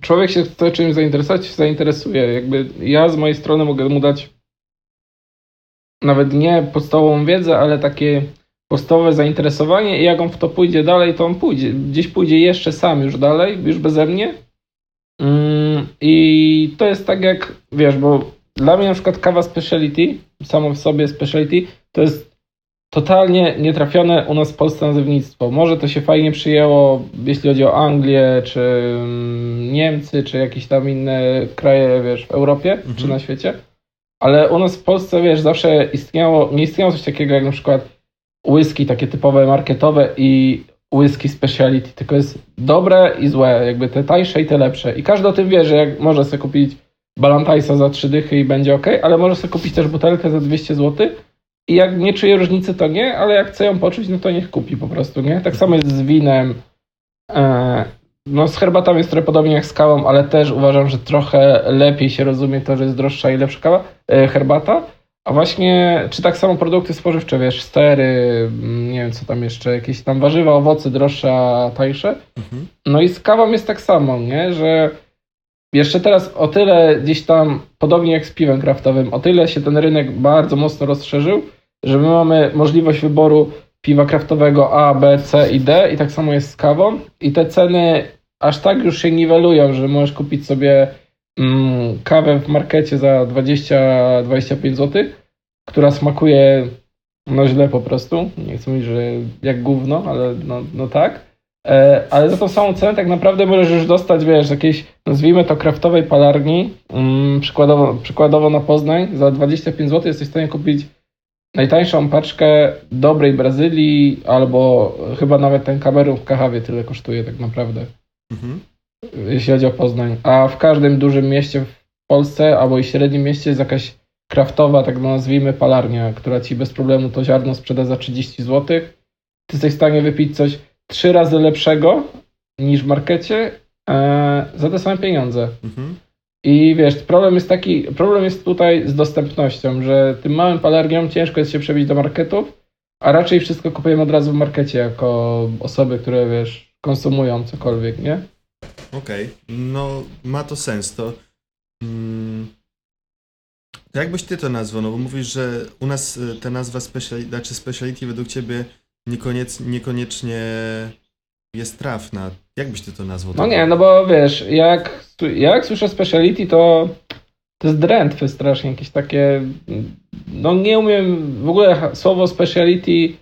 Speaker 2: człowiek się chce czymś zainteresować, się zainteresuje. Jakby ja z mojej strony mogę mu dać nawet nie podstawową wiedzę, ale takie podstawowe zainteresowanie i jak on w to pójdzie dalej, to on pójdzie. Gdzieś pójdzie jeszcze sam już dalej, już beze mnie. Mm, I to jest tak jak, wiesz, bo dla mnie na przykład kawa speciality, samo w sobie speciality, to jest totalnie nietrafione u nas w Polsce nazewnictwo. Może to się fajnie przyjęło, jeśli chodzi o Anglię, czy mm, Niemcy, czy jakieś tam inne kraje, wiesz, w Europie,
Speaker 1: Mhm.
Speaker 2: czy na świecie. Ale u nas w Polsce, wiesz, zawsze istniało, nie istniało coś takiego jak na przykład whisky takie typowe marketowe i whisky speciality, tylko jest dobre i złe, jakby te tańsze i te lepsze. I każdy o tym wie, że jak może sobie kupić Balantajsa za 3 dychy i będzie ok, ale może sobie kupić też butelkę za 200 zł i jak nie czuje różnicy, to nie, ale jak chce ją poczuć, no to niech kupi po prostu, nie? Tak samo jest z winem. E, no z herbatą jest trochę podobnie jak z kawą, ale też uważam, że trochę lepiej się rozumie to, że jest droższa i lepsza kawa, e, herbata. A właśnie, czy tak samo produkty spożywcze, wiesz, stery, mm, nie wiem co tam jeszcze, jakieś tam warzywa, owoce droższe, a tańsze.
Speaker 1: Mhm.
Speaker 2: No i z kawą jest tak samo, nie? Że jeszcze teraz o tyle gdzieś tam, podobnie jak z piwem kraftowym, o tyle się ten rynek bardzo mocno rozszerzył, że my mamy możliwość wyboru piwa kraftowego A, B, C i D i tak samo jest z kawą. I te ceny aż tak już się niwelują, że możesz kupić sobie mm, kawę w markecie za 20-25 zł, która smakuje no źle po prostu, nie chcę mówić, że jak gówno, ale no, no tak. E, ale za tą samą cenę tak naprawdę możesz już dostać, wiesz, jakiejś, nazwijmy to kraftowej palarni, mm, przykładowo, przykładowo na Poznań, za 25 zł jesteś w stanie kupić najtańszą paczkę dobrej Brazylii, albo chyba nawet ten kamerun w Kahawie tyle kosztuje tak naprawdę,
Speaker 1: Mhm.
Speaker 2: jeśli chodzi o Poznań. A w każdym dużym mieście w Polsce, albo i średnim mieście jest jakaś kraftowa, tak nazwijmy, palarnia, która ci bez problemu to ziarno sprzeda za 30 zł. Ty jesteś w stanie wypić coś trzy razy lepszego niż w markecie e, za te same pieniądze.
Speaker 1: Mhm.
Speaker 2: I wiesz, problem jest taki, problem jest tutaj z dostępnością, że tym małym palarniom ciężko jest się przebić do marketów, a raczej wszystko kupujemy od razu w markecie jako osoby, które wiesz, konsumują cokolwiek, nie?
Speaker 1: Okej, no ma to sens. To mm, to jak byś ty to nazwał? No bo mówisz, że u nas y, ta nazwa speciality, znaczy speciality według ciebie niekoniec, niekoniecznie jest trafna. Jak byś ty to nazwał?
Speaker 2: No nie, no bo wiesz, jak, jak słyszę speciality, to to jest drętwy strasznie, jakieś takie, no nie umiem, w ogóle słowo speciality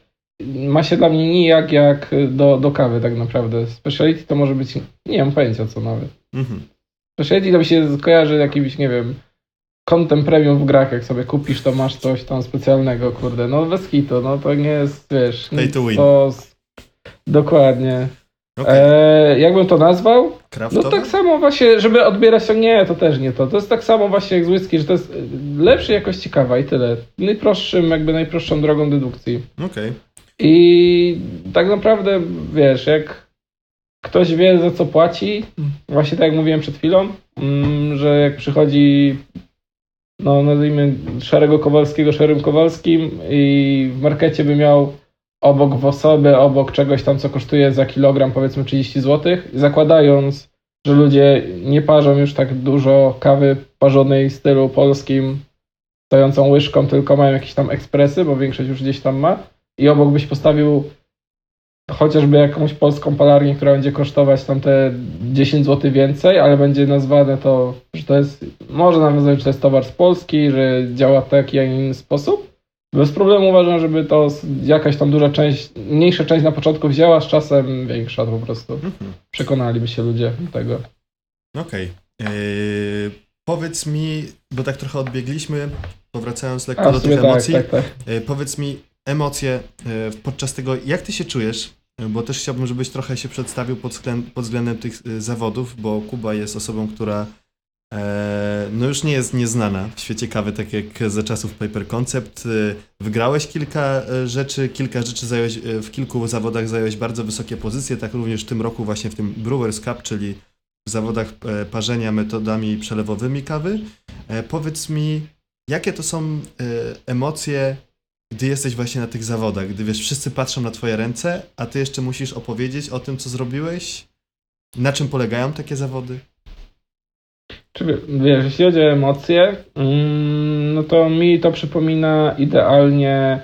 Speaker 2: ma się dla mnie nijak jak do, do kawy tak naprawdę. Speciality to może być, nie mam pojęcia co nawet.
Speaker 1: Mhm.
Speaker 2: Speciality to mi się kojarzy jakimś, nie wiem, kontem premium w grach, jak sobie kupisz, to masz coś tam specjalnego, kurde, no bez kitu, no to nie jest, wiesz,
Speaker 1: to win.
Speaker 2: to s- dokładnie.
Speaker 1: Okej,
Speaker 2: E, jakbym to nazwał? No
Speaker 1: kraftowe?
Speaker 2: tak samo właśnie, żeby odbierać to nie, to też nie to. To jest tak samo właśnie jak z whisky, że to jest y, lepszej jakości kawa i tyle. Najprostszym, jakby najprostszą drogą dedukcji.
Speaker 1: Okej.
Speaker 2: I tak naprawdę, wiesz, jak ktoś wie za co płaci, właśnie tak jak mówiłem przed chwilą, mm, że jak przychodzi no nazwijmy szarego Kowalskiego szarym Kowalskim i w markecie by miał obok w osobę, obok czegoś tam, co kosztuje za kilogram powiedzmy 30 zł, zakładając, że ludzie nie parzą już tak dużo kawy parzonej w stylu polskim, stojącą łyżką, tylko mają jakieś tam ekspresy, bo większość już gdzieś tam ma i obok byś postawił chociażby jakąś polską palarnię, która będzie kosztować tam te 10 zł więcej, ale będzie nazwane to, że to jest, można nazwać, że to jest towar z Polski, że działa w taki, a inny sposób. Bez problemu uważam, żeby to jakaś tam duża część, mniejsza część na początku wzięła, z czasem większa po prostu.
Speaker 1: Mhm.
Speaker 2: Przekonaliby się ludzie do tego.
Speaker 1: Okej. Yy, powiedz mi, bo tak trochę odbiegliśmy, powracając lekko
Speaker 2: A,
Speaker 1: do tych
Speaker 2: tak,
Speaker 1: emocji.
Speaker 2: tak, tak.
Speaker 1: E, Powiedz mi emocje e, podczas tego, jak ty się czujesz? E, Bo też chciałbym, żebyś trochę się przedstawił pod, względ, pod względem tych e, zawodów, bo Kuba jest osobą, która e, no już nie jest nieznana w świecie kawy, tak jak za czasów Paper Concept. E, Wygrałeś kilka e, rzeczy, kilka rzeczy zająłeś, e, w kilku zawodach zająłeś bardzo wysokie pozycje, tak również w tym roku właśnie w tym Brewers Cup, czyli w zawodach e, parzenia metodami przelewowymi kawy. E, Powiedz mi, jakie to są e, emocje gdy jesteś właśnie na tych zawodach, gdy wiesz, wszyscy patrzą na twoje ręce, a ty jeszcze musisz opowiedzieć o tym, co zrobiłeś? Na czym polegają takie zawody?
Speaker 2: Wiesz, jeśli chodzi o emocje, mm, no to mi to przypomina idealnie,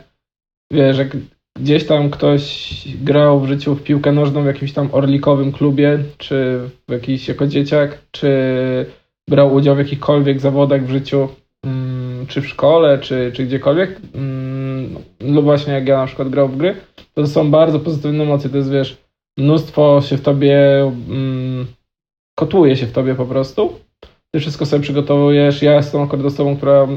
Speaker 2: wiesz, jak gdzieś tam ktoś grał w życiu w piłkę nożną w jakimś tam orlikowym klubie, czy w jakiś jako dzieciak, czy brał udział w jakichkolwiek zawodach w życiu, mm, czy w szkole, czy, czy gdziekolwiek, mm, lub właśnie jak ja na przykład grał w gry, to są bardzo pozytywne emocje, to jest, wiesz, mnóstwo się w tobie, kotłuje się w tobie po prostu, ty wszystko sobie przygotowujesz. Ja jestem akurat osobą, która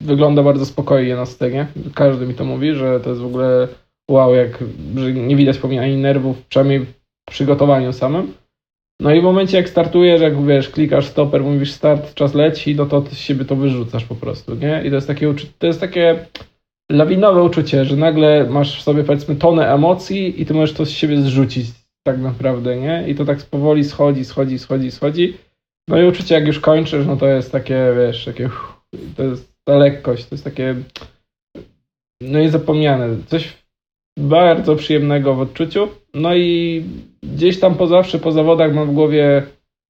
Speaker 2: wygląda bardzo spokojnie na scenie. Każdy mi to mówi, że to jest w ogóle wow, jak że nie widać po mnie ani nerwów, przynajmniej w przygotowaniu samym. No i w momencie jak startujesz, jak wiesz, klikasz stoper, mówisz start, czas leci, no to ty z siebie to wyrzucasz po prostu, nie? I to jest takie, to jest takie lawinowe uczucie, że nagle masz w sobie powiedzmy tonę emocji i ty możesz to z siebie zrzucić tak naprawdę, nie? I to tak powoli schodzi, schodzi, schodzi, schodzi. No i uczucie, jak już kończysz, no to jest takie, wiesz, takie, to jest ta lekkość, to jest takie, no niezapomniane, coś bardzo przyjemnego w odczuciu. No i gdzieś tam po zawsze, po zawodach mam w głowie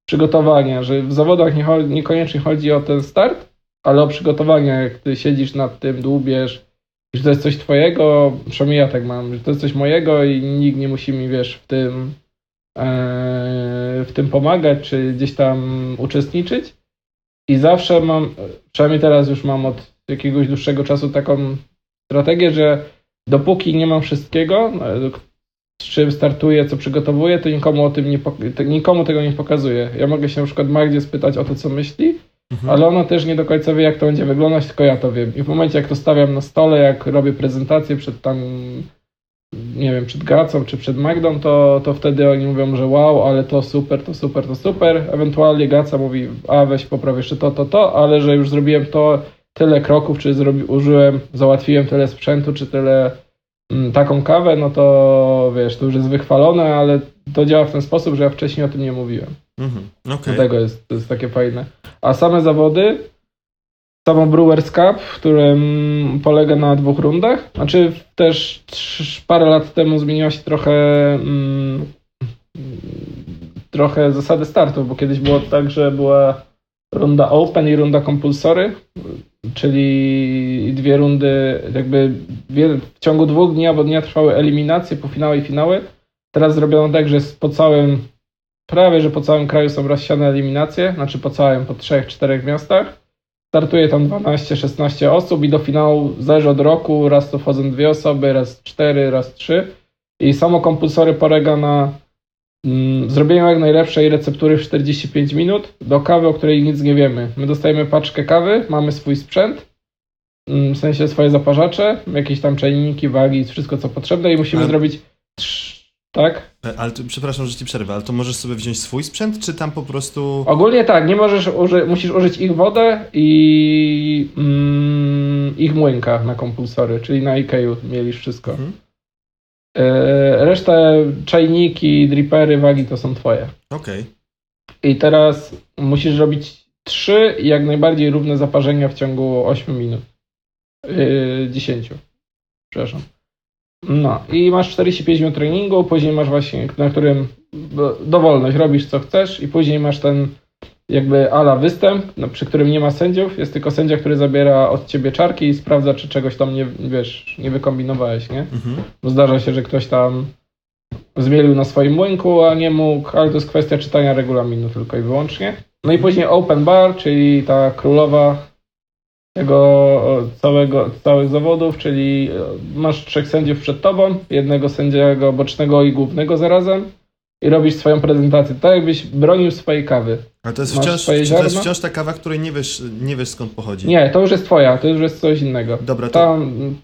Speaker 2: przygotowania, że w zawodach nie chodzi, niekoniecznie chodzi o ten start, ale o przygotowania, jak ty siedzisz nad tym, dłubiesz, że to jest coś twojego, przynajmniej ja tak mam, że to jest coś mojego i nikt nie musi mi, wiesz, w tym e, w tym pomagać, czy gdzieś tam uczestniczyć. I zawsze mam, przynajmniej teraz już mam od jakiegoś dłuższego czasu taką strategię, że dopóki nie mam wszystkiego, no, z czym startuję, co przygotowuję, to nikomu o tym nie, nikomu tego nie pokazuję. Ja mogę się na przykład Magdzie spytać o to, co myśli,
Speaker 1: Mhm.
Speaker 2: ale ona też nie do końca wie, jak to będzie wyglądać, tylko ja to wiem. I w momencie, jak to stawiam na stole, jak robię prezentację przed tam, nie wiem, przed Gacą czy przed Magdą, to, to wtedy oni mówią, że wow, ale to super, to super, to super. Ewentualnie Gaca mówi, a weź popraw jeszcze to, to, to, ale że już zrobiłem to, tyle kroków, czy zrobi, użyłem, załatwiłem tyle sprzętu, czy tyle mm, taką kawę, no to wiesz, to już jest wychwalone, ale to działa w ten sposób, że ja wcześniej o tym nie mówiłem.
Speaker 1: Mhm. Okej.
Speaker 2: Dlatego jest, to jest takie fajne. A same zawody, samo Brewers Cup, w którym polega na dwóch rundach. Znaczy też parę lat temu zmieniła się trochę mm, trochę zasady startu, bo kiedyś było tak, że była runda open i runda compulsory, czyli dwie rundy jakby w ciągu dwóch dni albo dnia trwały eliminacje, półfinały i finały. Teraz zrobiono tak, że po całym prawie, że po całym kraju są rozsiane eliminacje, znaczy po całym, po trzech, czterech miastach. Startuje tam 12-16 osób i do finału zależy od roku, raz to wchodzą dwie osoby, raz cztery, raz trzy. I samo kompulsory polega na mm, zrobieniu jak najlepszej receptury w 45 minut do kawy, o której nic nie wiemy. My dostajemy paczkę kawy, mamy swój sprzęt, mm, w sensie swoje zaparzacze, jakieś tam czajniki, wagi, wszystko co potrzebne i musimy
Speaker 1: Ale-
Speaker 2: zrobić trz- tak?
Speaker 1: E, Ale to, przepraszam, że ci przerwę, ale to możesz sobie wziąć swój sprzęt, czy tam po prostu...
Speaker 2: Ogólnie tak, nie możesz uży- musisz użyć ich wodę i mm, ich młynka na kompulsory, czyli na IKEA mieliś wszystko.
Speaker 1: Mhm.
Speaker 2: E, resztę czajniki, dripery, wagi to są twoje.
Speaker 1: Okej.
Speaker 2: I teraz musisz robić trzy jak najbardziej równe zaparzenia w ciągu 8 minut. Yy, 10. Przepraszam. No i masz 45 minut treningu, później masz właśnie, na którym do- dowolność, robisz co chcesz i później masz ten jakby ala występ, no, przy którym nie ma sędziów, jest tylko sędzia, który zabiera od ciebie czarki i sprawdza, czy czegoś tam nie, wiesz, nie wykombinowałeś, nie?
Speaker 1: Mhm.
Speaker 2: Bo zdarza się, że ktoś tam zmielił na swoim młynku, a nie mógł, ale to jest kwestia czytania regulaminu tylko i wyłącznie. No i później open bar, czyli ta królowa tego całego, całych zawodów, czyli e, masz trzech sędziów przed tobą, jednego sędziego bocznego i głównego zarazem i robisz swoją prezentację, tak jakbyś bronił swojej kawy.
Speaker 1: Ale to jest,
Speaker 2: Masz
Speaker 1: wciąż, to jest wciąż ta kawa, której nie wiesz, nie wiesz skąd pochodzi?
Speaker 2: Nie, to już jest twoja, to już jest coś innego.
Speaker 1: Dobra, to...
Speaker 2: Tam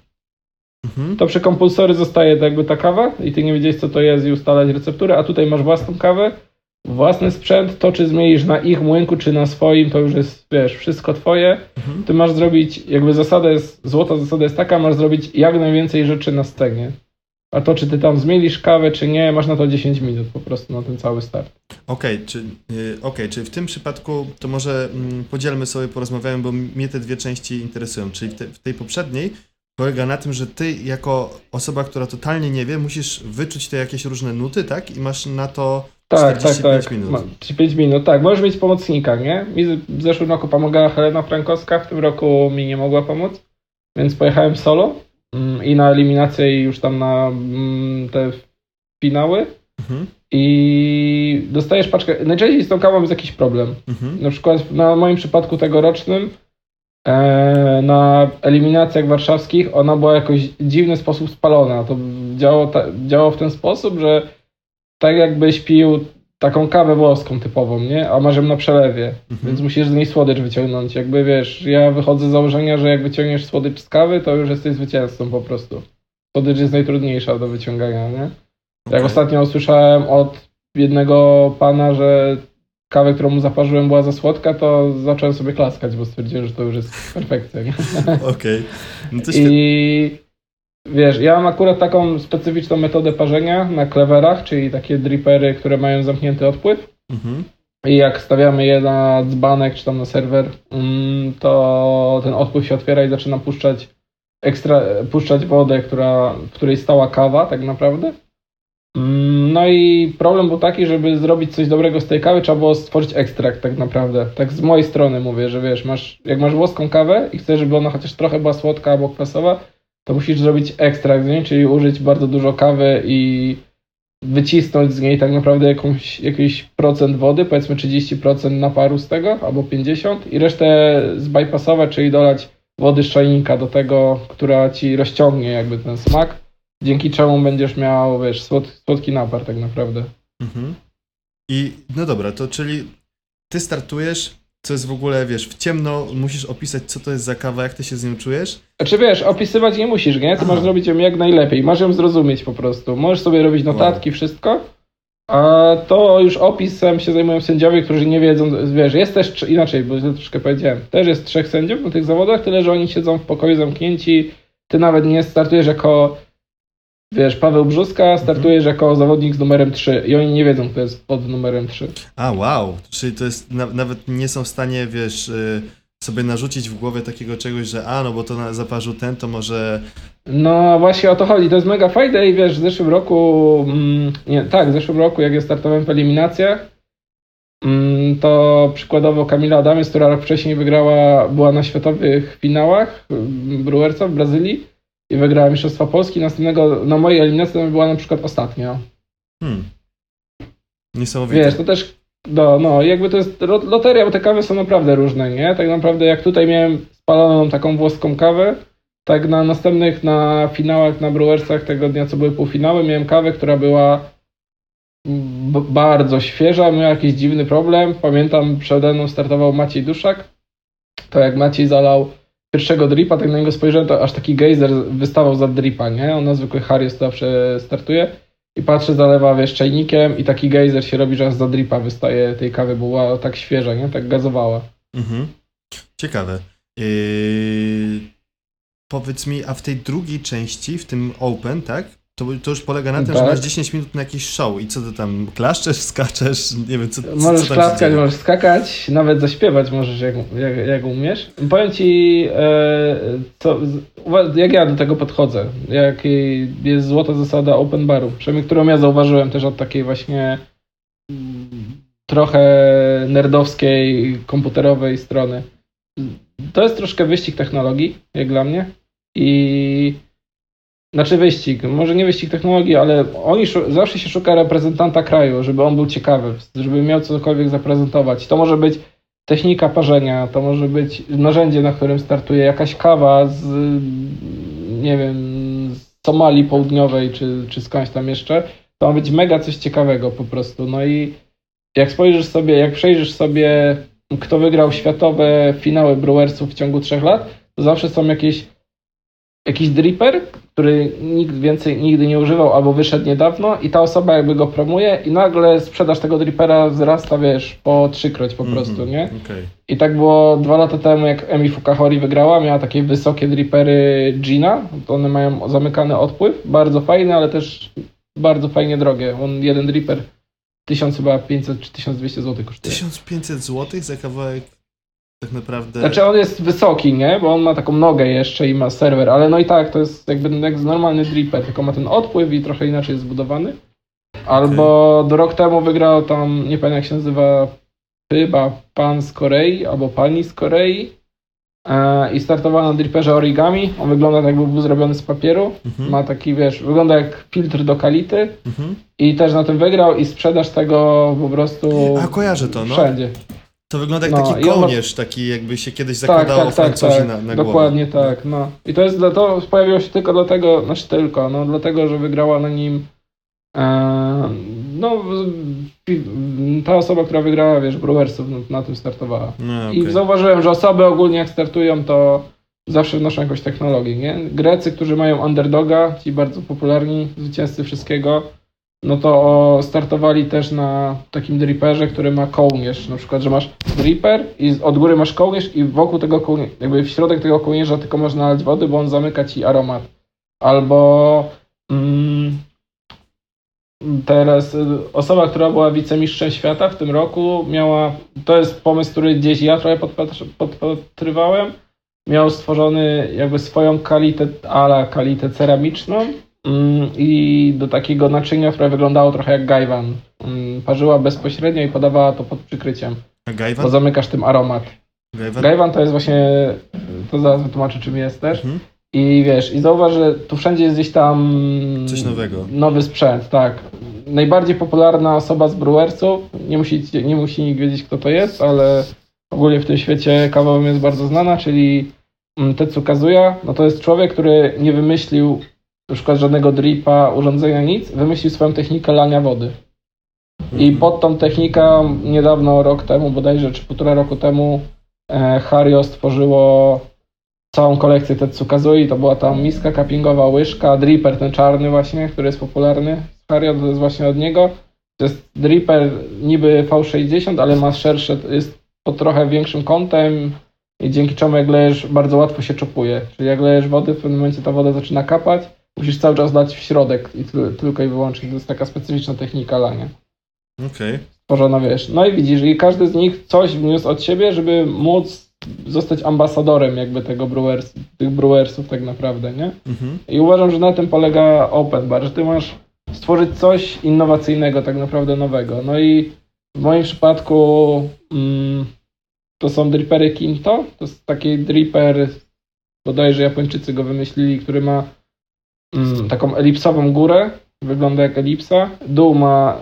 Speaker 1: Mhm.
Speaker 2: to przy kompulsory zostaje jakby ta kawa i ty nie wiedziałeś co to jest i ustalać recepturę, a tutaj masz własną kawę, własny sprzęt, to czy zmienisz na ich młynku, czy na swoim, to już jest, wiesz, wszystko twoje.
Speaker 1: Mhm.
Speaker 2: Ty masz zrobić, jakby zasada jest, złota zasada jest taka, masz zrobić jak najwięcej rzeczy na scenie. A to, czy ty tam zmienisz kawę, czy nie, masz na to 10 minut po prostu na ten cały start.
Speaker 1: Okej, czy, y, okej, czyli w tym przypadku to może mm, podzielmy sobie, porozmawiamy, bo mnie te dwie części interesują. Czyli w, te, w tej poprzedniej polega na tym, że ty jako osoba, która totalnie nie wie, musisz wyczuć te jakieś różne nuty, tak? I masz na to
Speaker 2: Tak, tak,
Speaker 1: 45
Speaker 2: tak.
Speaker 1: minut.
Speaker 2: Ma- 35 minut, tak. Możesz mieć pomocnika, nie? Mi w zeszłym roku pomagała Helena Frankowska, w tym roku mi nie mogła pomóc, więc pojechałem solo mm, i na eliminację i już tam na mm, te finały
Speaker 1: Mhm,
Speaker 2: i dostajesz paczkę. Najczęściej z tą kawą jest jakiś problem.
Speaker 1: mhm,
Speaker 2: Na przykład na moim przypadku tegorocznym na eliminacjach warszawskich ona była jakoś w dziwny sposób spalona. To działało, ta, działało w ten sposób, że tak jakbyś pił taką kawę włoską typową, nie? A masz ją na przelewie,
Speaker 1: mhm.
Speaker 2: więc musisz z niej słodycz wyciągnąć. Jakby wiesz, ja wychodzę z założenia, że jak wyciągniesz słodycz z kawy, to już jesteś zwycięzcą po prostu. Słodycz jest najtrudniejsza do wyciągania, nie? Jak
Speaker 1: Okej.
Speaker 2: ostatnio usłyszałem od jednego pana, że kawę, którą mu zaparzyłem, była za słodka, to zacząłem sobie klaskać, bo stwierdziłem, że to już jest perfekcja. [laughs]
Speaker 1: Okej. No to świetnie.
Speaker 2: I wiesz, ja mam akurat taką specyficzną metodę parzenia na klewerach, czyli takie dripery, które mają zamknięty odpływ.
Speaker 1: Mhm,
Speaker 2: I jak stawiamy je na dzbanek czy tam na serwer, mm, to ten odpływ się otwiera i zaczyna puszczać ekstra, puszczać wodę, która, w której stała kawa tak naprawdę. Mm, No i problem był taki, żeby zrobić coś dobrego z tej kawy, trzeba było stworzyć ekstrakt tak naprawdę. Tak z mojej strony mówię, że wiesz, masz, jak masz włoską kawę i chcesz, żeby ona chociaż trochę była słodka albo kwasowa, to musisz zrobić ekstrakt z niej, czyli użyć bardzo dużo kawy i wycisnąć z niej tak naprawdę jakąś, jakiś procent wody, powiedzmy 30% naparu z tego, albo 50% i resztę zbypassować, czyli dolać wody z czajnika do tego, która ci rozciągnie jakby ten smak, dzięki czemu będziesz miał, wiesz, słod, słodki napar tak naprawdę.
Speaker 1: mhm. I no dobra, to czyli ty startujesz, co jest w ogóle, wiesz, w ciemno, musisz opisać, co to jest za kawa, jak ty się z nią czujesz.
Speaker 2: Znaczy wiesz, opisywać nie musisz, nie? Ty
Speaker 1: Aha.
Speaker 2: masz zrobić ją jak najlepiej, masz ją zrozumieć po prostu. Możesz sobie robić notatki, wszystko, a to już opisem się zajmują sędziowie, którzy nie wiedzą, wiesz, jest też, inaczej, bo źle troszkę powiedziałem, też jest trzech sędziów na tych zawodach, tyle, że oni siedzą w pokoju zamknięci, ty nawet nie startujesz jako, wiesz, Paweł Brzuska, startujesz jako zawodnik z numerem 3 i oni nie wiedzą, kto jest pod numerem 3.
Speaker 1: A, wow, czyli to jest, na, nawet nie są w stanie, wiesz, y, sobie narzucić w głowie takiego czegoś, że a, no bo to na, zaparzył ten, to może...
Speaker 2: No właśnie o to chodzi. To jest mega fajne i wiesz, w zeszłym roku, mm, nie, tak, w zeszłym roku, jak ja startowałem w eliminacjach, mm, to przykładowo Kamila Adamiec, która rok wcześniej wygrała, była na światowych finałach mm, Brewersa w Brazylii i wygrała Mistrzostwa Polski. Następnego, na mojej eliminacji to była na przykład ostatnia.
Speaker 1: Hmm. Niesamowite.
Speaker 2: Wiesz, to też, no, no jakby to jest loteria, bo te kawy są naprawdę różne, nie? Tak naprawdę jak tutaj miałem spaloną taką włoską kawę, tak na następnych, na finałach, na Brewersach tego dnia, co były półfinały, miałem kawę, która była bardzo świeża, miała jakiś dziwny problem. Pamiętam, przede mną startował Maciej Duszak, to jak Maciej zalał pierwszego dripa, tak na niego spojrzałem, to aż taki gejzer wystawał za dripa, nie? On na zwykły Harris zawsze startuje. I patrzę, zalewa, wiesz, czajnikiem i taki gejzer się robi, że aż za dripa wystaje tej kawy, bo była tak świeża, nie? Tak gazowała.
Speaker 1: Mhm. Ciekawe. Yy, powiedz mi, a w tej drugiej części, w tym Open, tak? To, to już polega na tym, że
Speaker 2: Tak.
Speaker 1: masz 10 minut na jakiś show i co ty tam, klaszczesz, [laughs] skaczesz, nie wiem, co, co,
Speaker 2: Możesz
Speaker 1: co tam
Speaker 2: klaskać, możesz skakać, nawet zaśpiewać możesz, jak, jak, jak umiesz. Powiem ci, e, co, jak ja do tego podchodzę. Jak jest złota zasada open baru, przynajmniej którą ja zauważyłem też od takiej właśnie mm, trochę nerdowskiej, komputerowej strony. To jest troszkę wyścig technologii, jak dla mnie. I znaczy wyścig, może nie wyścig technologii, ale oni zawsze się szuka reprezentanta kraju, żeby on był ciekawy, żeby miał cokolwiek zaprezentować. To może być technika parzenia, to może być narzędzie, na którym startuje jakaś kawa z, nie wiem, z Somalii Południowej, czy, czy skądś tam jeszcze. To ma być mega coś ciekawego po prostu. No i jak spojrzysz sobie, jak przejrzysz sobie, kto wygrał światowe finały Brewersów w ciągu trzech lat, to zawsze są jakieś jakiś dripper, który nikt więcej nigdy nie używał albo wyszedł niedawno i ta osoba jakby go promuje i nagle sprzedaż tego drippera wzrasta, wiesz, po trzykroć po prostu,
Speaker 1: Mhm,
Speaker 2: nie?
Speaker 1: Okej.
Speaker 2: I tak było dwa lata temu, jak Emi Fukahori wygrała, miała takie wysokie drippery Gina, to one mają zamykany odpływ, bardzo fajne, ale też bardzo fajnie drogie. On jeden dripper 1500 czy 1200 zł kosztuje.
Speaker 1: 1500 zł za kawałek tak naprawdę...
Speaker 2: Znaczy on jest wysoki, nie? Bo on ma taką nogę jeszcze i ma serwer, ale no i tak, to jest jakby jak normalny dripper, tylko ma ten odpływ i trochę inaczej jest zbudowany. Albo do rok temu wygrał tam, nie pamiętam jak się nazywa, chyba pan z Korei, albo pani z Korei. E, I startował na dripperze origami. On wygląda tak, jakby był zrobiony z papieru.
Speaker 1: Mhm.
Speaker 2: Ma taki, wiesz, wygląda jak filtr do kality.
Speaker 1: Mhm.
Speaker 2: I też na tym wygrał i sprzedaż tego po prostu
Speaker 1: A, kojarzę to, no.
Speaker 2: wszędzie.
Speaker 1: To wygląda jak
Speaker 2: No,
Speaker 1: taki
Speaker 2: i on ma-
Speaker 1: kołnierz, taki jakby się kiedyś
Speaker 2: Tak,
Speaker 1: zakładało
Speaker 2: tak, tak,
Speaker 1: Francuzi na, na głowę.
Speaker 2: Dokładnie tak, no. I to jest dla to pojawiło się tylko dlatego, znaczy tylko, no dlatego, że wygrała na nim e, no w- ta osoba, która wygrała, wiesz, Brewersów na, na tym startowała.
Speaker 1: No,
Speaker 2: I
Speaker 1: okej.
Speaker 2: zauważyłem, że osoby ogólnie jak startują, to zawsze wnoszą jakąś technologię, nie? Grecy, którzy mają underdoga, ci bardzo popularni, zwycięzcy wszystkiego, no to startowali też na takim dripperze, który ma kołnierz. Na przykład, że masz dripper i od góry masz kołnierz i wokół tego kołnierza, jakby w środek tego kołnierza tylko można nalać wody, bo on zamyka ci aromat. Albo mm, teraz y, osoba, która była wicemistrzem świata w tym roku, miała, to jest pomysł, który gdzieś ja trochę podpatr- podpatrywałem, miał stworzony jakby swoją kalitę, ala kalitę ceramiczną i do takiego naczynia, które wyglądało trochę jak gajwan. Mm, Parzyła bezpośrednio i podawała to pod przykryciem,
Speaker 1: A
Speaker 2: bo
Speaker 1: Gajwan?
Speaker 2: zamykasz tym aromat.
Speaker 1: Gajwan?
Speaker 2: Gajwan to jest właśnie, to zaraz wytłumaczę czym jest też.
Speaker 1: Mhm.
Speaker 2: I wiesz, i zauważ, że tu wszędzie jest gdzieś tam
Speaker 1: Coś nowego.
Speaker 2: nowy sprzęt, tak. Najbardziej popularna osoba z Brewersów, nie musi, nie musi nikt wiedzieć kto to jest, ale ogólnie w tym świecie kawowym jest bardzo znana, czyli mm, Tetsu Kazuya. No to jest człowiek, który nie wymyślił na przykład żadnego dripa, urządzenia, nic, wymyślił swoją technikę lania wody. I
Speaker 1: Mhm.
Speaker 2: pod tą technikę niedawno, rok temu bodajże, czy półtora roku temu e, Hario stworzyło całą kolekcję Tetsukazui. To była tam miska cuppingowa, łyżka, dripper ten czarny właśnie, który jest popularny Hario, to jest właśnie od niego. To jest dripper niby V60, ale ma szersze, jest pod trochę większym kątem i dzięki czemu jak lejesz bardzo łatwo się czopuje. Czyli jak lejesz wody, w pewnym momencie ta woda zaczyna kapać, musisz cały czas lać w środek i tyl- tylko i wyłącznie. To jest taka specyficzna technika lania
Speaker 1: Okej.
Speaker 2: stworzona, wiesz. No i widzisz, i każdy z nich coś wniósł od siebie, żeby móc zostać ambasadorem jakby tego brewers, tych brewersów tak naprawdę, nie?
Speaker 1: Mhm.
Speaker 2: I uważam, że na tym polega open bar, że ty masz stworzyć coś innowacyjnego, tak naprawdę nowego. No i w moim przypadku mm, to są drippery Kinto, to jest taki dripper, bodajże Japończycy go wymyślili, który ma taką elipsową górę, wygląda jak elipsa, dół ma,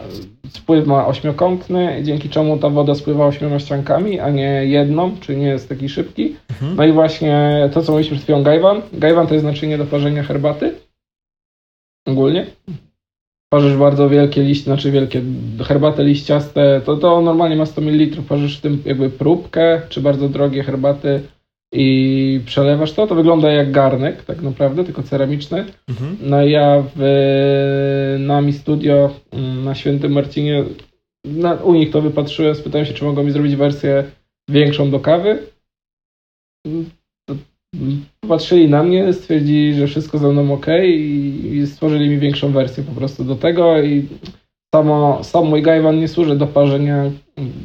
Speaker 2: spływ ma ośmiokątny, dzięki czemu ta woda spływa ośmioma ściankami, a nie jedną, czy nie jest taki szybki.
Speaker 1: Mhm.
Speaker 2: No i właśnie to, co mówiliśmy przed chwilą, gajwan. Gajwan to jest naczynie do parzenia herbaty. Ogólnie. Parzysz bardzo wielkie liście, znaczy wielkie herbaty liściaste, to, to normalnie ma 100 ml, parzysz w tym jakby próbkę, czy bardzo drogie herbaty i przelewasz to, to wygląda jak garnek tak naprawdę, tylko ceramiczny.
Speaker 1: Mhm.
Speaker 2: No i ja w Nami Studio mm, na Świętym Marcinie na, u nich to wypatrzyłem, spytałem się, czy mogą mi zrobić wersję większą do kawy. To- mm, Popatrzyli na mnie, stwierdzili, że wszystko ze mną ok i, stworzyli mi większą wersję po prostu do tego i samo, sam mój gajwan nie służy do parzenia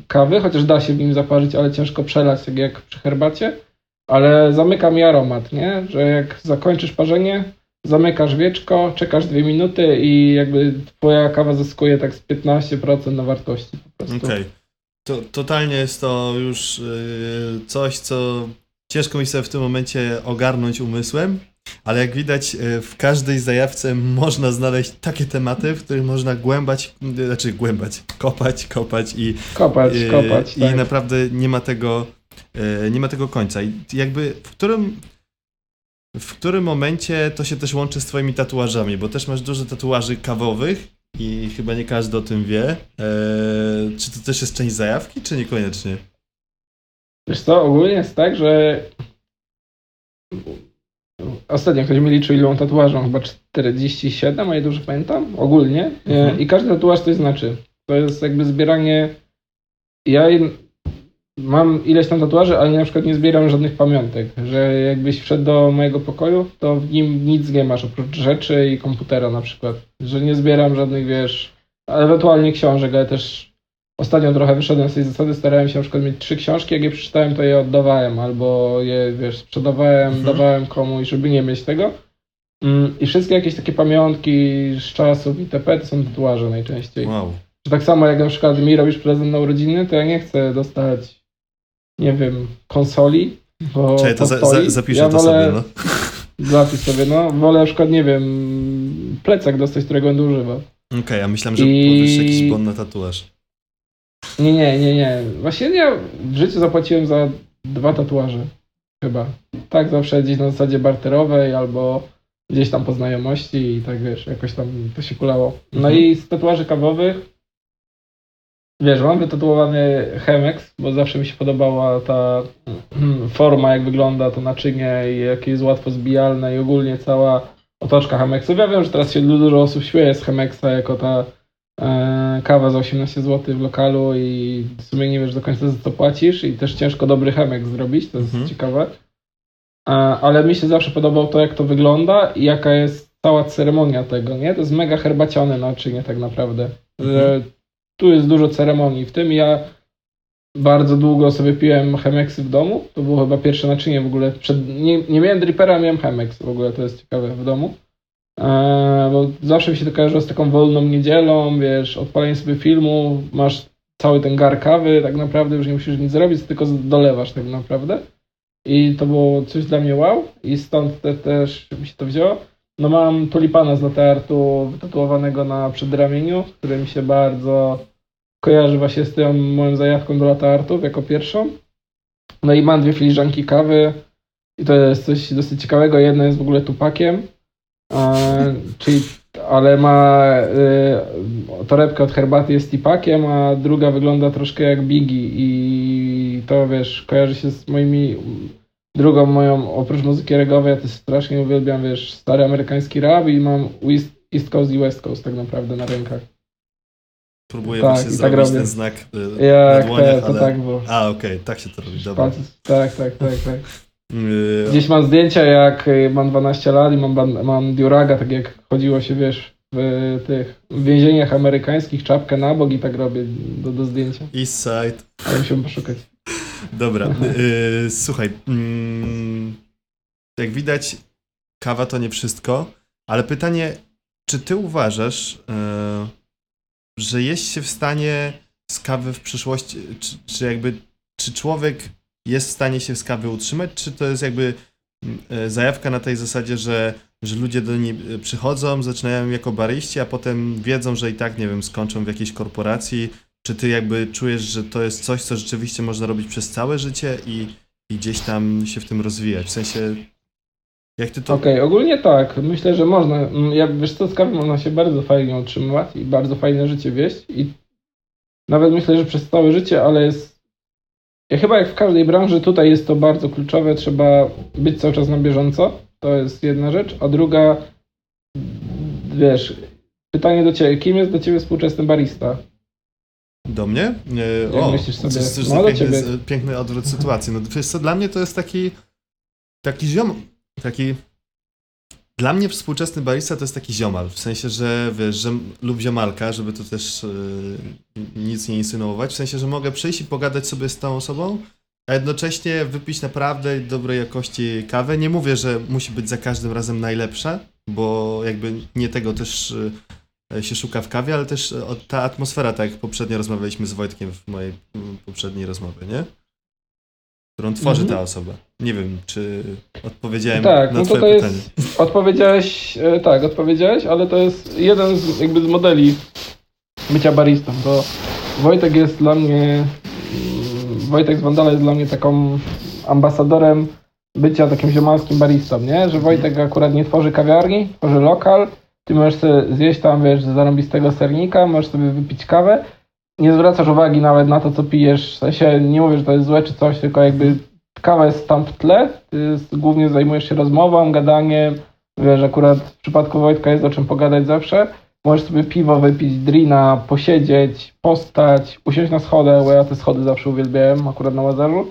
Speaker 2: kawy, chociaż da się w nim zaparzyć, ale ciężko przelać, tak jak przy herbacie. Ale zamyka mi aromat, nie? Że jak zakończysz parzenie, zamykasz wieczko, czekasz dwie minuty i jakby twoja kawa zyskuje tak z 15% na wartości po prostu.
Speaker 1: Okej. To, totalnie jest to już yy, coś, co ciężko mi sobie w tym momencie ogarnąć umysłem, ale jak widać yy, w każdej zajawce można znaleźć takie tematy, w których można głębać, yy, znaczy głębać, kopać, kopać i,
Speaker 2: Kopać,
Speaker 1: yy,
Speaker 2: kopać,
Speaker 1: i
Speaker 2: tak.
Speaker 1: naprawdę nie ma tego, nie ma tego końca. I jakby w którym w którym momencie to się też łączy z twoimi tatuażami, bo też masz dużo tatuaży kawowych i chyba nie każdy o tym wie. Eee, czy to też jest część zajawki, czy niekoniecznie?
Speaker 2: Wiesz co, ogólnie jest tak, że ostatnio ktoś mi liczył ile mam tatuaży, mam chyba 47, a ja dobrze pamiętam, ogólnie. E,
Speaker 1: Mhm.
Speaker 2: I każdy tatuaż coś znaczy. To jest jakby zbieranie... Ja mam ileś tam tatuaży, ale na przykład nie zbieram żadnych pamiątek, że jakbyś wszedł do mojego pokoju, to w nim nic nie masz, oprócz rzeczy i komputera na przykład. Że nie zbieram żadnych, wiesz, ewentualnie książek, ale też ostatnio trochę wyszedłem z tej zasady, starałem się na przykład mieć trzy książki, jak je przeczytałem, to je oddawałem, albo je, wiesz, sprzedawałem,
Speaker 1: Mhm.
Speaker 2: dawałem komuś, żeby nie mieć tego. Mm, I wszystkie jakieś takie pamiątki z czasów itp. to są tatuaże najczęściej.
Speaker 1: Wow.
Speaker 2: Że tak samo jak na przykład mi robisz prezent na urodziny, to ja nie chcę dostać, nie wiem, konsoli, bo
Speaker 1: Czekaj, to za, za, zapiszę
Speaker 2: ja
Speaker 1: to
Speaker 2: wolę,
Speaker 1: sobie, no. [laughs]
Speaker 2: Zapisz sobie, no. Wolę na przykład, nie wiem, plecak dostać, którego będę używał.
Speaker 1: Okej, a myślałem, że
Speaker 2: I-
Speaker 1: powiesz jakiś bon na tatuaż.
Speaker 2: Nie, nie, nie, nie. Właśnie ja w życiu zapłaciłem za dwa tatuaże. Chyba. Tak zawsze gdzieś na zasadzie barterowej albo gdzieś tam po znajomości i tak wiesz, jakoś tam to się kulało. No
Speaker 1: Mhm.
Speaker 2: i z tatuaży kawowych wiesz, mam wytatuowany Chemex, bo zawsze mi się podobała ta forma, jak wygląda to naczynie i jakie jest łatwo zbijalne i ogólnie cała otoczka Chemexów. Ja wiem, że teraz się dużo osób śmieje z Chemexa jako ta e, kawa za 18 zł w lokalu i w sumie nie wiesz do końca za co płacisz i też ciężko dobry Chemex zrobić, to jest
Speaker 1: Mhm.
Speaker 2: ciekawe. E, ale mi się zawsze podobało to, jak to wygląda i jaka jest cała ceremonia tego, nie? To jest mega herbaciane naczynie tak naprawdę, że tu jest dużo ceremonii. W tym ja bardzo długo sobie piłem Chemexy w domu. To było chyba pierwsze naczynie w ogóle. Przed, nie, nie miałem dripera, miałem Chemex w ogóle, to jest ciekawe w domu. Eee, bo zawsze mi się to kojarzyło z taką wolną niedzielą, wiesz, odpalenie sobie filmu, masz cały ten gar kawy, tak naprawdę już nie musisz nic zrobić, tylko dolewasz tak naprawdę. I to było coś dla mnie wow i stąd te, też mi się to wzięło. No mam tulipana z latte artu wytatuowanego na przedramieniu, który mi się bardzo kojarzy właśnie z tą moją zajawką do latte artów jako pierwszą. No i mam dwie filiżanki kawy i to jest coś dosyć ciekawego. Jedna jest w ogóle tupakiem, e, czyli, ale ma e, torebkę od herbaty jest tipakiem, a druga wygląda troszkę jak Biggie i to wiesz, kojarzy się z moimi drugą moją, oprócz muzyki regowej, ja też strasznie uwielbiam, wiesz, stary amerykański rap i mam East, East Coast i West Coast tak naprawdę na rękach.
Speaker 1: Próbuję
Speaker 2: Tak,
Speaker 1: właśnie
Speaker 2: tak
Speaker 1: zrobić
Speaker 2: robię.
Speaker 1: ten znak y,
Speaker 2: Jak
Speaker 1: na dłoniach,
Speaker 2: te, to
Speaker 1: ale...
Speaker 2: tak było.
Speaker 1: A, okej, tak się to robi, dobra.
Speaker 2: Tak, tak, tak, tak.
Speaker 1: Yy,
Speaker 2: Gdzieś mam zdjęcia, jak y, mam 12 lat i mam, ban- mam Duraga, tak jak chodziło się, wiesz, w tych więzieniach amerykańskich, czapkę na bok i tak robię do, do zdjęcia.
Speaker 1: East Side.
Speaker 2: Ale musiałem poszukać.
Speaker 1: Dobra, yy, słuchaj, mm, jak widać, kawa to nie wszystko, ale pytanie, czy ty uważasz, yy, że jest się w stanie z kawy w przyszłości, czy, czy jakby, czy człowiek jest w stanie się z kawy utrzymać, czy to jest jakby yy, zajawka na tej zasadzie, że, że ludzie do niej przychodzą, zaczynają jako baryści, a potem wiedzą, że i tak, nie wiem, skończą w jakiejś korporacji, czy ty jakby czujesz, że to jest coś, co rzeczywiście można robić przez całe życie i, i gdzieś tam się w tym rozwijać? W sensie, jak ty to...
Speaker 2: Okej, ogólnie tak. Myślę, że można. mm, Ja, wiesz co, z można się bardzo fajnie utrzymywać i bardzo fajne życie wieść. I nawet myślę, że przez całe życie, ale jest. Ja chyba jak w każdej branży, tutaj jest to bardzo kluczowe. Trzeba być cały czas na bieżąco. To jest jedna rzecz. A druga, wiesz, pytanie do ciebie. Kim jest do ciebie współczesny barista?
Speaker 1: Do mnie? Nie,
Speaker 2: Jak
Speaker 1: o,
Speaker 2: myślisz sobie?
Speaker 1: Coś, coś
Speaker 2: No,
Speaker 1: piękny, piękny odwrót sytuacji. No wiesz co, dla mnie to jest taki taki ziom, taki dla mnie współczesny barista to jest taki ziomal, w sensie, że wiesz, że lub ziomalka, żeby tu też yy, nic nie insynuować, w sensie, że mogę przyjść i pogadać sobie z tą osobą, a jednocześnie wypić naprawdę dobrej jakości kawę. Nie mówię, że musi być za każdym razem najlepsza, bo jakby nie tego też yy, się szuka w kawie, ale też yy, ta atmosfera, tak jak poprzednio rozmawialiśmy z Wojtkiem w mojej mm, poprzedniej rozmowie, nie? Którą tworzy
Speaker 2: Mhm.
Speaker 1: ta osoba. Nie wiem, czy odpowiedziałem
Speaker 2: Tak,
Speaker 1: na
Speaker 2: no to
Speaker 1: twoje
Speaker 2: to
Speaker 1: pytanie.
Speaker 2: jest. [laughs] Odpowiedziałeś, e, tak, odpowiedziałeś, ale to jest jeden z, jakby z modeli bycia baristą. To Wojtek jest dla mnie. mm, Wojtek z Wandala jest dla mnie taką ambasadorem bycia takim ziomalskim baristą, nie? Że Wojtek akurat nie tworzy kawiarni, tworzy lokal. Ty możesz sobie zjeść tam, wiesz, zarąbistego sernika, możesz sobie wypić kawę. Nie zwracasz uwagi nawet na to, co pijesz. W sensie nie mówię, że to jest złe czy coś, tylko jakby kawa jest tam w tle, ty głównie zajmujesz się rozmową, gadaniem, wiesz, akurat w przypadku Wojtka jest o czym pogadać zawsze, możesz sobie piwo wypić, drina, posiedzieć, postać, usiąść na schodach, bo ja te schody zawsze uwielbiałem, akurat na Łazarzu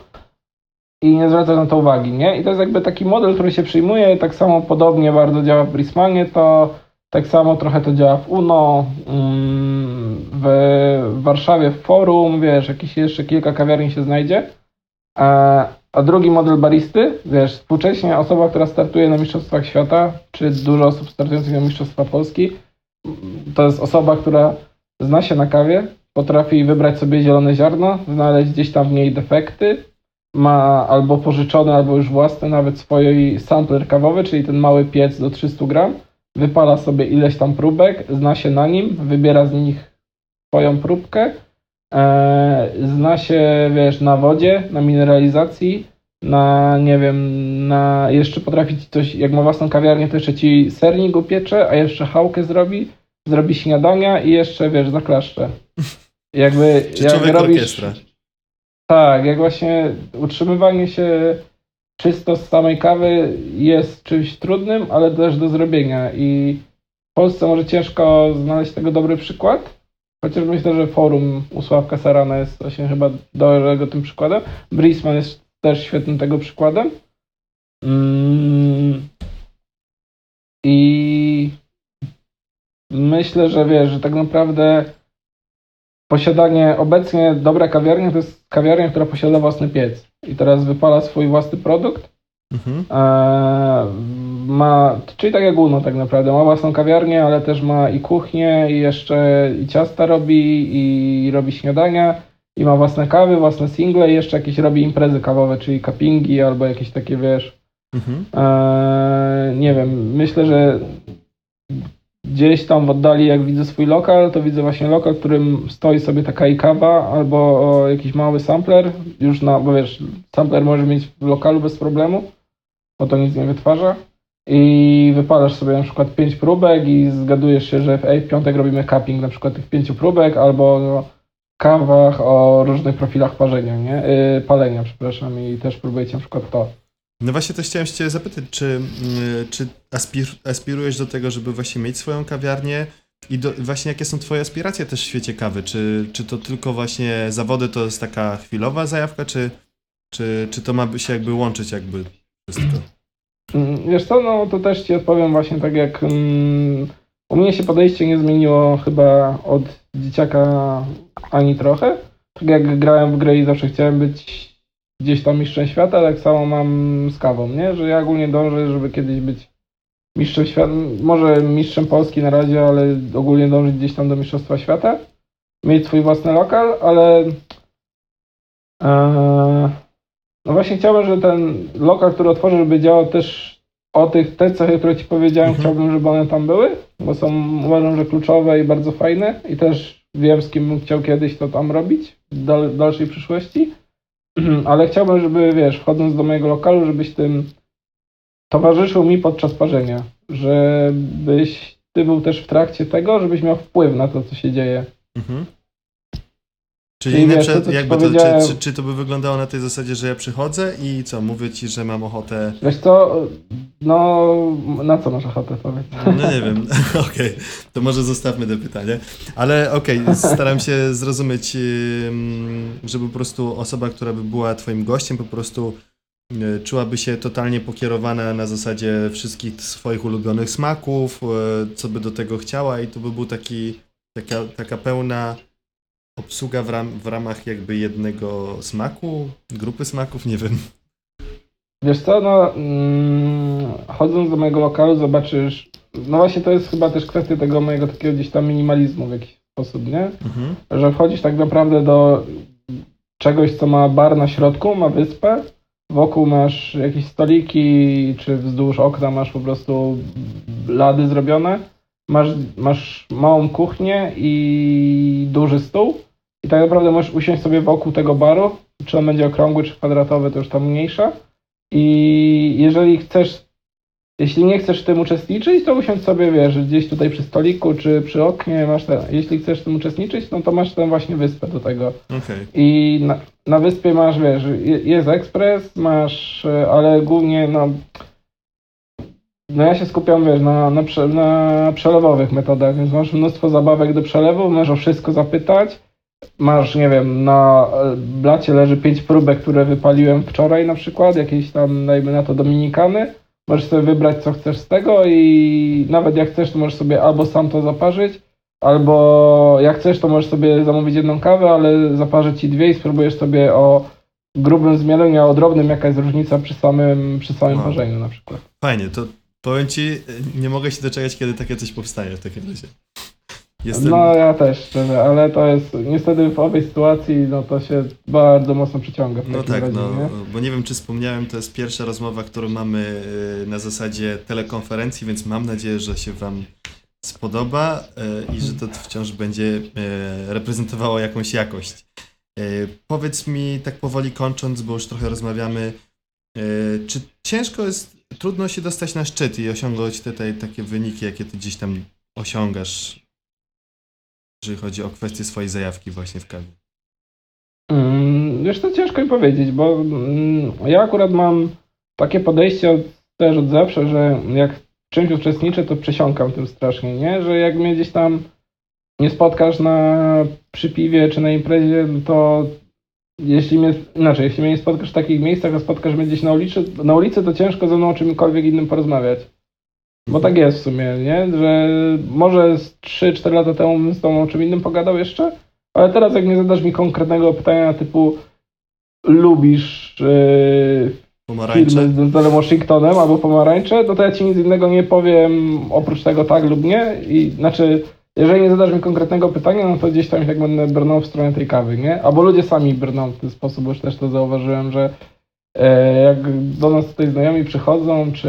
Speaker 2: i nie zwracasz na to uwagi, nie? I to jest jakby taki model, który się przyjmuje, tak samo podobnie bardzo działa w Brismanie, to tak samo trochę to działa w UNO, mm, w, Warszawie w forum, wiesz, jakieś jeszcze kilka kawiarni się znajdzie. A, drugi model baristy, wiesz, współcześnie osoba, która startuje na Mistrzostwach Świata, czy dużo osób startujących na Mistrzostwa Polski, to jest osoba, która zna się na kawie, potrafi wybrać sobie zielone ziarno, znaleźć gdzieś tam w niej defekty, ma albo pożyczony, albo już własny nawet swój sampler kawowy, czyli ten mały piec do 300 gram, wypala sobie ileś tam próbek, zna się na nim, wybiera z nich swoją próbkę, e, zna się, wiesz, na wodzie, na mineralizacji, na, nie wiem, na, jeszcze potrafi ci coś, jak ma własną kawiarnię, to jeszcze ci sernik upiecze, a jeszcze chałkę zrobi, zrobi śniadania i jeszcze, wiesz, zaklaszcze. [laughs] Jakby,
Speaker 1: Czy
Speaker 2: jak robisz,
Speaker 1: orkiestra?
Speaker 2: tak, jak właśnie utrzymywanie się czysto z samej kawy jest czymś trudnym, ale też do zrobienia i w Polsce może ciężko znaleźć tego dobry przykład, chociaż myślę, że forum u Sławka Sarana jest właśnie chyba dobrego tym przykładem. Brisman jest też świetnym tego przykładem. Mm. I myślę, że wiesz, że tak naprawdę posiadanie obecnie dobra kawiarnia to jest kawiarnia, która posiada własny piec i teraz wypala swój własny produkt.
Speaker 1: Mhm.
Speaker 2: Eee, ma, czyli tak jak Uno tak naprawdę, ma własną kawiarnię, ale też ma i kuchnię, i jeszcze i ciasta robi, i robi śniadania, i ma własne kawy, własne single, i jeszcze jakieś robi imprezy kawowe, czyli cuppingi albo jakieś takie, wiesz,
Speaker 1: Mhm.
Speaker 2: Eee, nie wiem, myślę, że gdzieś tam w oddali, jak widzę swój lokal, to widzę właśnie lokal, w którym stoi sobie taka i kawa albo jakiś mały sampler. Już na, bo wiesz, sampler możesz mieć w lokalu bez problemu, bo to nic nie wytwarza. I wypalasz sobie na przykład pięć próbek i zgadujesz się, że w, ej, w piątek robimy cupping na przykład tych pięciu próbek albo no, kawach o różnych profilach parzenia, nie? Yy, palenia, przepraszam, i też próbujecie na przykład to.
Speaker 1: No właśnie to chciałem cię zapytać, czy, mm, czy aspir, aspirujesz do tego, żeby właśnie mieć swoją kawiarnię i do, właśnie jakie są twoje aspiracje też w świecie kawy? Czy, czy to tylko właśnie zawody to jest taka chwilowa zajawka, czy, czy, czy to ma się jakby łączyć jakby wszystko?
Speaker 2: Mm, Wiesz co, no to też ci odpowiem właśnie tak jak mm, u mnie się podejście nie zmieniło chyba od dzieciaka ani trochę. Tak jak grałem w gry i zawsze chciałem być gdzieś tam mistrzem świata, tak samo mam z kawą, nie? Że ja ogólnie dążę, żeby kiedyś być mistrzem świata, może mistrzem Polski na razie, ale ogólnie dążyć gdzieś tam do mistrzostwa świata. Mieć swój własny lokal, ale Eee, no właśnie chciałbym, żeby ten lokal, który otworzę, żeby działał też o tych, te cechy, które Ci powiedziałem,
Speaker 1: Mhm.
Speaker 2: chciałbym, żeby one tam były, bo są uważam, że kluczowe i bardzo fajne i też wiem, z kim bym chciał kiedyś to tam robić w dal, dalszej przyszłości, ale chciałbym, żeby, wiesz, wchodząc do mojego lokalu, żebyś tym towarzyszył mi podczas parzenia, żebyś Ty był też w trakcie tego, żebyś miał wpływ na to, co się dzieje.
Speaker 1: Mhm. Czyli
Speaker 2: Czyli wiesz,
Speaker 1: przykład
Speaker 2: to, co ci
Speaker 1: jakby to,
Speaker 2: powiedziałem-
Speaker 1: czy, czy, czy to by wyglądało na tej zasadzie, że ja przychodzę i co, mówię ci, że mam ochotę
Speaker 2: Wiesz co, no na co masz ochotę powiedz?
Speaker 1: No nie wiem, [laughs] okej, to może zostawmy to pytanie. Ale okej, staram się zrozumieć, ym, żeby po prostu osoba, która by była twoim gościem, po prostu y, czułaby się totalnie pokierowana na zasadzie wszystkich swoich ulubionych smaków, y, co by do tego chciała i to by był taki, taka, taka pełna obsługa w, ram, w ramach jakby jednego smaku, grupy smaków, nie wiem.
Speaker 2: Wiesz co, no mm, chodząc do mojego lokalu zobaczysz, no właśnie to jest chyba też kwestia tego mojego takiego gdzieś tam minimalizmu w jakiś sposób, nie?
Speaker 1: Mhm.
Speaker 2: Że wchodzisz tak naprawdę do czegoś, co ma bar na środku, ma wyspę, wokół masz jakieś stoliki, czy wzdłuż okna masz po prostu lady zrobione, masz, masz małą kuchnię i duży stół i tak naprawdę możesz usiąść sobie wokół tego baru, czy on będzie okrągły, czy kwadratowy, to już tam mniejsza i jeżeli chcesz, jeśli nie chcesz w tym uczestniczyć, to usiądź sobie, wiesz, gdzieś tutaj przy stoliku, czy przy oknie masz ten, jeśli chcesz w tym uczestniczyć, no to masz tę właśnie wyspę do tego.
Speaker 1: Okej.
Speaker 2: I na, na wyspie masz, wiesz, je- jest ekspres, masz, e, ale głównie, no, no ja się skupiam, wiesz, na, na, prze, na przelewowych metodach, więc masz mnóstwo zabawek do przelewu, możesz o wszystko zapytać. Masz, nie wiem, na e, blacie leży pięć próbek, które wypaliłem wczoraj na przykład, jakieś tam, dajmy na to, Dominikany. Możesz sobie wybrać, co chcesz z tego i nawet jak chcesz, to możesz sobie albo sam to zaparzyć, Albo jak chcesz, to możesz sobie zamówić jedną kawę, ale zaparzę ci dwie i spróbujesz sobie o grubym zmieleniu, a o drobnym jaka jest różnica przy samym, przy samym
Speaker 1: Wow.
Speaker 2: parzeniu na przykład.
Speaker 1: Fajnie, to powiem ci, nie mogę się doczekać, kiedy takie coś powstanie w takim razie. Jestem...
Speaker 2: No ja też szczerze, ale to jest niestety w owej sytuacji, no to się bardzo mocno przyciąga w
Speaker 1: No
Speaker 2: takim
Speaker 1: tak,
Speaker 2: razie,
Speaker 1: no,
Speaker 2: nie?
Speaker 1: bo nie wiem, czy wspomniałem, to jest pierwsza rozmowa, którą mamy y, na zasadzie telekonferencji, więc mam nadzieję, że się Wam spodoba y, i że to wciąż będzie y, reprezentowało jakąś jakość. Powiedz mi, tak powoli kończąc, bo już trochę rozmawiamy, czy ciężko jest, trudno się dostać na szczyt i osiągnąć tutaj takie wyniki, jakie Ty gdzieś tam osiągasz, jeżeli chodzi o kwestię swojej zajawki właśnie w kawie?
Speaker 2: Mm, Wiesz, to ciężko mi powiedzieć, bo mm, ja akurat mam takie podejście od, też od zawsze, że jak w czymś uczestniczę, to przesiąkam tym strasznie, nie? Że jak mnie gdzieś tam nie spotkasz na przy piwie czy na imprezie, to jeśli mnie, inaczej, jeśli mnie nie spotkasz w takich miejscach, a spotkasz mnie gdzieś na ulicy, na ulicy, to ciężko ze mną o czymkolwiek innym porozmawiać. Bo tak jest w sumie, nie? Że może z 3-4 lata temu bym z tobą o czym innym pogadał jeszcze, ale teraz jak nie zadasz mi konkretnego pytania typu lubisz yy,
Speaker 1: Pomarańcze?
Speaker 2: filmy z Denzelem Washingtonem albo pomarańcze, no to ja ci nic innego nie powiem oprócz tego tak lub nie. I znaczy, jeżeli nie zadasz mi konkretnego pytania, no to gdzieś tam jak będę brnął w stronę tej kawy, nie? Albo ludzie sami brną w ten sposób, bo już też to zauważyłem, że e, jak do nas tutaj znajomi przychodzą, czy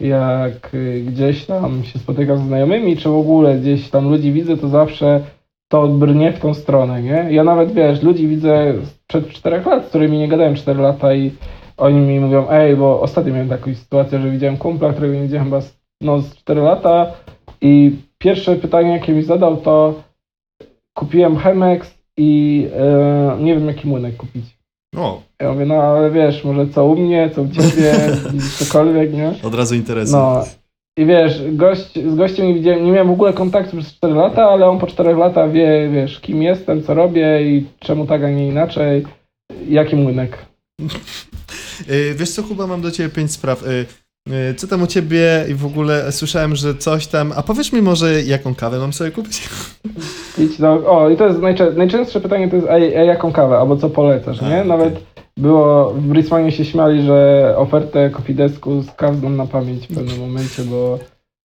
Speaker 2: jak y, gdzieś tam się spotykam z znajomymi, czy w ogóle gdzieś tam ludzi widzę, to zawsze to brnie w tą stronę, nie? Ja nawet, wiesz, ludzi widzę sprzed czterech lat, z którymi nie gadałem 4 lata i oni mi mówią, ej, bo ostatnio miałem taką sytuację, że widziałem kumpla, którego nie widziałem chyba no, z 4 lata i pierwsze pytanie, jakie mi zadał, to kupiłem Chemex i e, nie wiem, jaki młynek kupić.
Speaker 1: O,
Speaker 2: Ja mówię, no ale wiesz, może co u mnie, co u ciebie, [laughs] cokolwiek, nie?
Speaker 1: od razu interesy.
Speaker 2: No. I wiesz, gość, z gościem nie widziałem, nie miałem w ogóle kontaktu przez 4 lata, ale on po 4 lata wie, wiesz, kim jestem, co robię i czemu tak, a nie inaczej. Jaki młynek.
Speaker 1: Y, [laughs] Wiesz co, Kuba, mam do ciebie pięć spraw. Y, Co tam u ciebie i w ogóle słyszałem, że coś tam... A powiesz mi może, jaką kawę mam sobie kupić? [laughs]
Speaker 2: Idź do, o, i to jest najczę, najczęstsze pytanie, to jest, a, a jaką kawę, albo co polecasz,
Speaker 1: A,
Speaker 2: nie?
Speaker 1: okej.
Speaker 2: Nawet było, w Brisbane się śmiali, że ofertę Cofidesku z kaw znam na pamięć w pewnym momencie, bo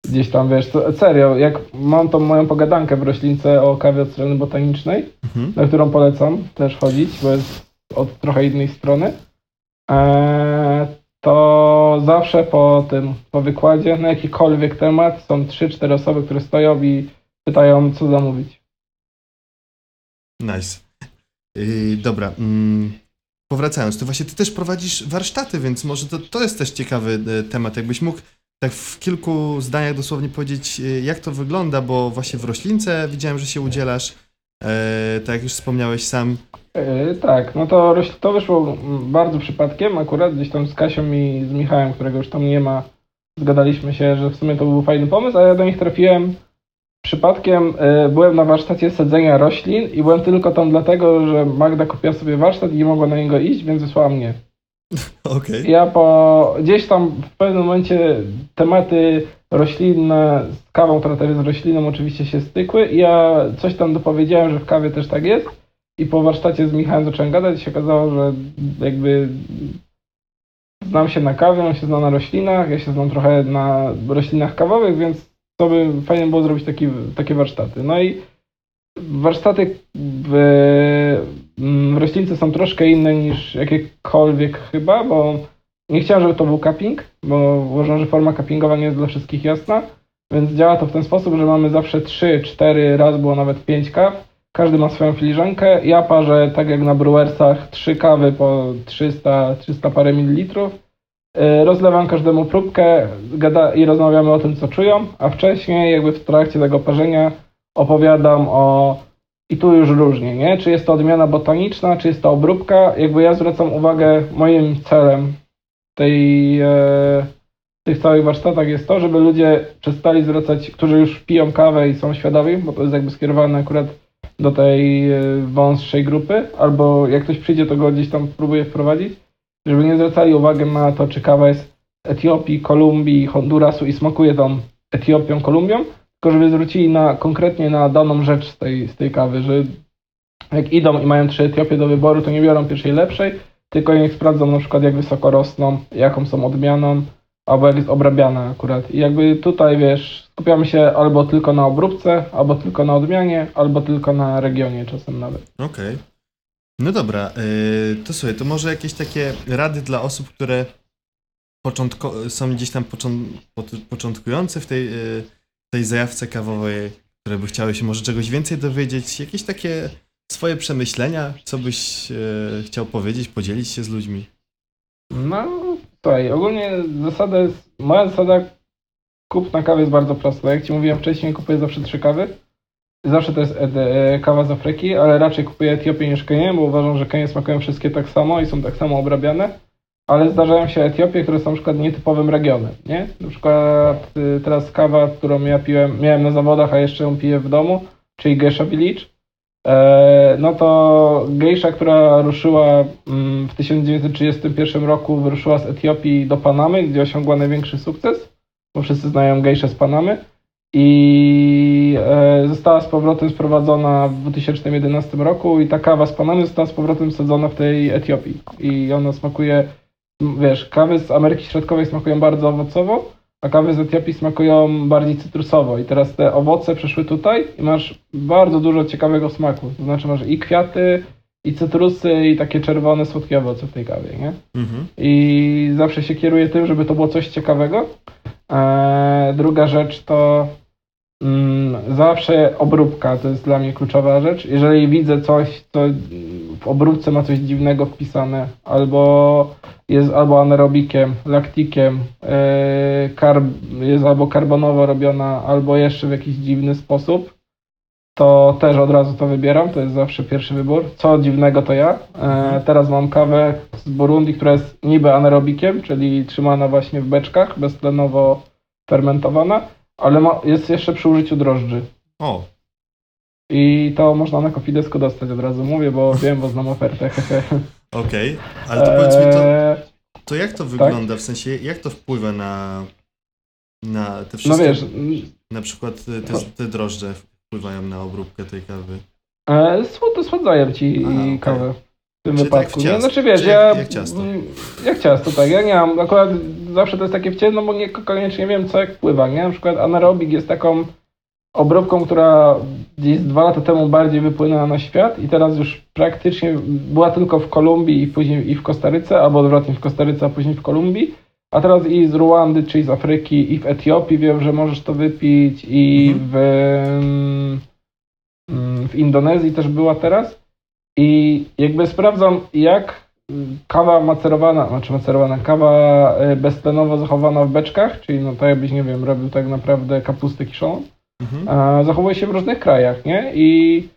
Speaker 2: gdzieś tam, wiesz, serio, jak mam tą moją pogadankę w roślince o kawie od strony botanicznej,
Speaker 1: Mhm.
Speaker 2: na którą polecam też chodzić, bo jest od trochę innej strony, eee, to zawsze po tym, po wykładzie na jakikolwiek temat są 3-4 osoby, które stoją i pytają, co zamówić.
Speaker 1: Nice. Y, dobra. Mm, powracając, to właśnie ty też prowadzisz warsztaty, więc może to, to jest też ciekawy y, temat. Jakbyś mógł tak w kilku zdaniach dosłownie powiedzieć, y, jak to wygląda, bo właśnie w roślince widziałem, że się udzielasz. E, tak jak już wspomniałeś sam.
Speaker 2: Yy, tak, no to, to wyszło bardzo przypadkiem, akurat gdzieś tam z Kasią i z Michałem, którego już tam nie ma, zgadaliśmy się, że w sumie to był fajny pomysł, a ja do nich trafiłem przypadkiem, yy, byłem na warsztacie sadzenia roślin i byłem tylko tam dlatego, że Magda kupiła sobie warsztat i nie mogła na niego iść, więc wysłała mnie. [laughs]
Speaker 1: Okej.
Speaker 2: Ja po gdzieś tam w pewnym momencie tematy roślinne z kawą, która też jest rośliną, oczywiście się stykły i ja coś tam dopowiedziałem, że w kawie też tak jest i po warsztacie z Michałem zacząłem gadać i się okazało, że jakby znam się na kawie, on się zna na roślinach, ja się znam trochę na roślinach kawowych, więc to by fajnie było zrobić taki, takie warsztaty. No i warsztaty w, mm, w roślince są troszkę inne niż jakiekolwiek chyba, bo nie chciałem, żeby to był cupping, bo uważam, że forma cuppingowa nie jest dla wszystkich jasna, więc działa to w ten sposób, że mamy zawsze 3, 4, raz było nawet 5 kaw, każdy ma swoją filiżankę, ja parzę tak jak na brewersach 3 kawy po 300, 300 parę mililitrów, Yy, rozlewam każdemu próbkę gada i rozmawiamy o tym, co czują, a wcześniej jakby w trakcie tego parzenia opowiadam o i tu już różnie, nie? Czy jest to odmiana botaniczna, czy jest to obróbka. Jakby ja zwracam uwagę, moim celem tej, e, tych całych warsztatach jest to, żeby ludzie przestali zwracać, którzy już piją kawę i są świadomi, bo to jest jakby skierowane akurat do tej e, wąższej grupy, albo jak ktoś przyjdzie, to go gdzieś tam próbuje wprowadzić, żeby nie zwracali uwagi na to, czy kawa jest Etiopii, Kolumbii, Hondurasu i smakuje tą Etiopią, Kolumbią, tylko żeby zwrócili na, konkretnie na daną rzecz z tej, z tej kawy, że jak idą i mają trzy Etiopie do wyboru, to nie biorą pierwszej lepszej, tylko niech sprawdzą na przykład jak wysoko rosną, jaką są odmianą, albo jak jest obrabiana akurat. I jakby tutaj, wiesz, skupiamy się albo tylko na obróbce, albo tylko na odmianie, albo tylko na regionie czasem nawet.
Speaker 1: Okej. No dobra, yy, to słuchaj, to może jakieś takie rady dla osób, które początko- są gdzieś tam początkujące w tej, yy, tej zajawce kawowej, które by chciały się może czegoś więcej dowiedzieć, jakieś takie swoje przemyślenia, co byś yy, chciał powiedzieć, podzielić się z ludźmi.
Speaker 2: No, słuchaj, ogólnie zasada jest, moja zasada kupna kawy jest bardzo prosta. Jak Ci mówiłem wcześniej, kupuję zawsze trzy kawy. Zawsze to jest e, kawa z Afryki, ale raczej kupuję Etiopię niż Kenię, bo uważam, że Kenie smakują wszystkie tak samo i są tak samo obrabiane. Ale zdarzają się Etiopie, które są na przykład nietypowym regionem, nie? Na przykład y, teraz kawa, którą ja piłem, miałem na zawodach, a jeszcze ją piję w domu, czyli Geisha Village. E, no to Geisha, która ruszyła mm, w 1931 roku, wyruszyła z Etiopii do Panamy, gdzie osiągła największy sukces, bo wszyscy znają Geiszę z Panamy. I e, została z powrotem sprowadzona w 2011 roku i ta kawa z Panamy została z powrotem sadzona w tej Etiopii. I ona smakuje, wiesz, kawy z Ameryki Środkowej smakują bardzo owocowo, a kawy z Etiopii smakują bardziej cytrusowo i teraz te owoce przeszły tutaj i masz bardzo dużo ciekawego smaku, to znaczy masz i kwiaty, i cytrusy, i takie czerwone, słodkie owoce w tej kawie, nie?
Speaker 1: Mhm.
Speaker 2: I zawsze się kieruję tym, żeby to było coś ciekawego. Eee, druga rzecz to zawsze obróbka, to jest dla mnie kluczowa rzecz. Jeżeli widzę coś, co w obróbce ma coś dziwnego wpisane, albo jest albo anaerobikiem, laktikiem, eee, karb, jest albo karbonowo robiona, albo jeszcze w jakiś dziwny sposób, to też od razu to wybieram. To jest zawsze pierwszy wybór. Co dziwnego to ja. E, teraz mam kawę z Burundi, która jest niby anaerobikiem, czyli trzymana właśnie w beczkach, beztlenowo fermentowana, ale ma, jest jeszcze przy użyciu drożdży.
Speaker 1: O,
Speaker 2: I to można na Kofidesku dostać od razu mówię, bo wiem, bo znam ofertę. [laughs]
Speaker 1: okej. Ale to powiedz mi, to,
Speaker 2: Eee,
Speaker 1: to jak
Speaker 2: Tak.
Speaker 1: to wygląda, w sensie, jak to wpływa na, na te
Speaker 2: No
Speaker 1: wszystkie...
Speaker 2: wiesz,
Speaker 1: Na przykład y, te, te drożdże wpływają na obróbkę tej kawy.
Speaker 2: E, słod- Słodzają ci
Speaker 1: A, okej.
Speaker 2: kawę w tym
Speaker 1: Czyli tak
Speaker 2: wypadku.
Speaker 1: w
Speaker 2: nie?
Speaker 1: ciasto.
Speaker 2: Znaczy wiesz, ja.
Speaker 1: jak- jak ciasto.
Speaker 2: mm, Jak ciasto, tak. Ja nie mam. Akurat zawsze to jest takie w ciemno, bo niekoniecznie wiem, co jak wpływa. Nie? Na przykład anaerobik jest taką obróbką, która gdzieś dwa lata temu bardziej wypłynęła na świat i teraz już praktycznie była tylko w Kolumbii i później i w Kostaryce, albo odwrotnie w Kostaryce, a później w Kolumbii. A teraz i z Ruandy, czyli z Afryki, i w Etiopii wiem, że możesz to wypić, i
Speaker 1: Mhm.
Speaker 2: w, mm, w Indonezji też była teraz. I jakby sprawdzam, jak mm, kawa macerowana, znaczy macerowana, kawa e, beztlenowo zachowana w beczkach, czyli no to jakbyś, nie wiem, robił tak naprawdę kapustę kiszoną,
Speaker 1: Mhm.
Speaker 2: zachowuje się w różnych krajach, nie? I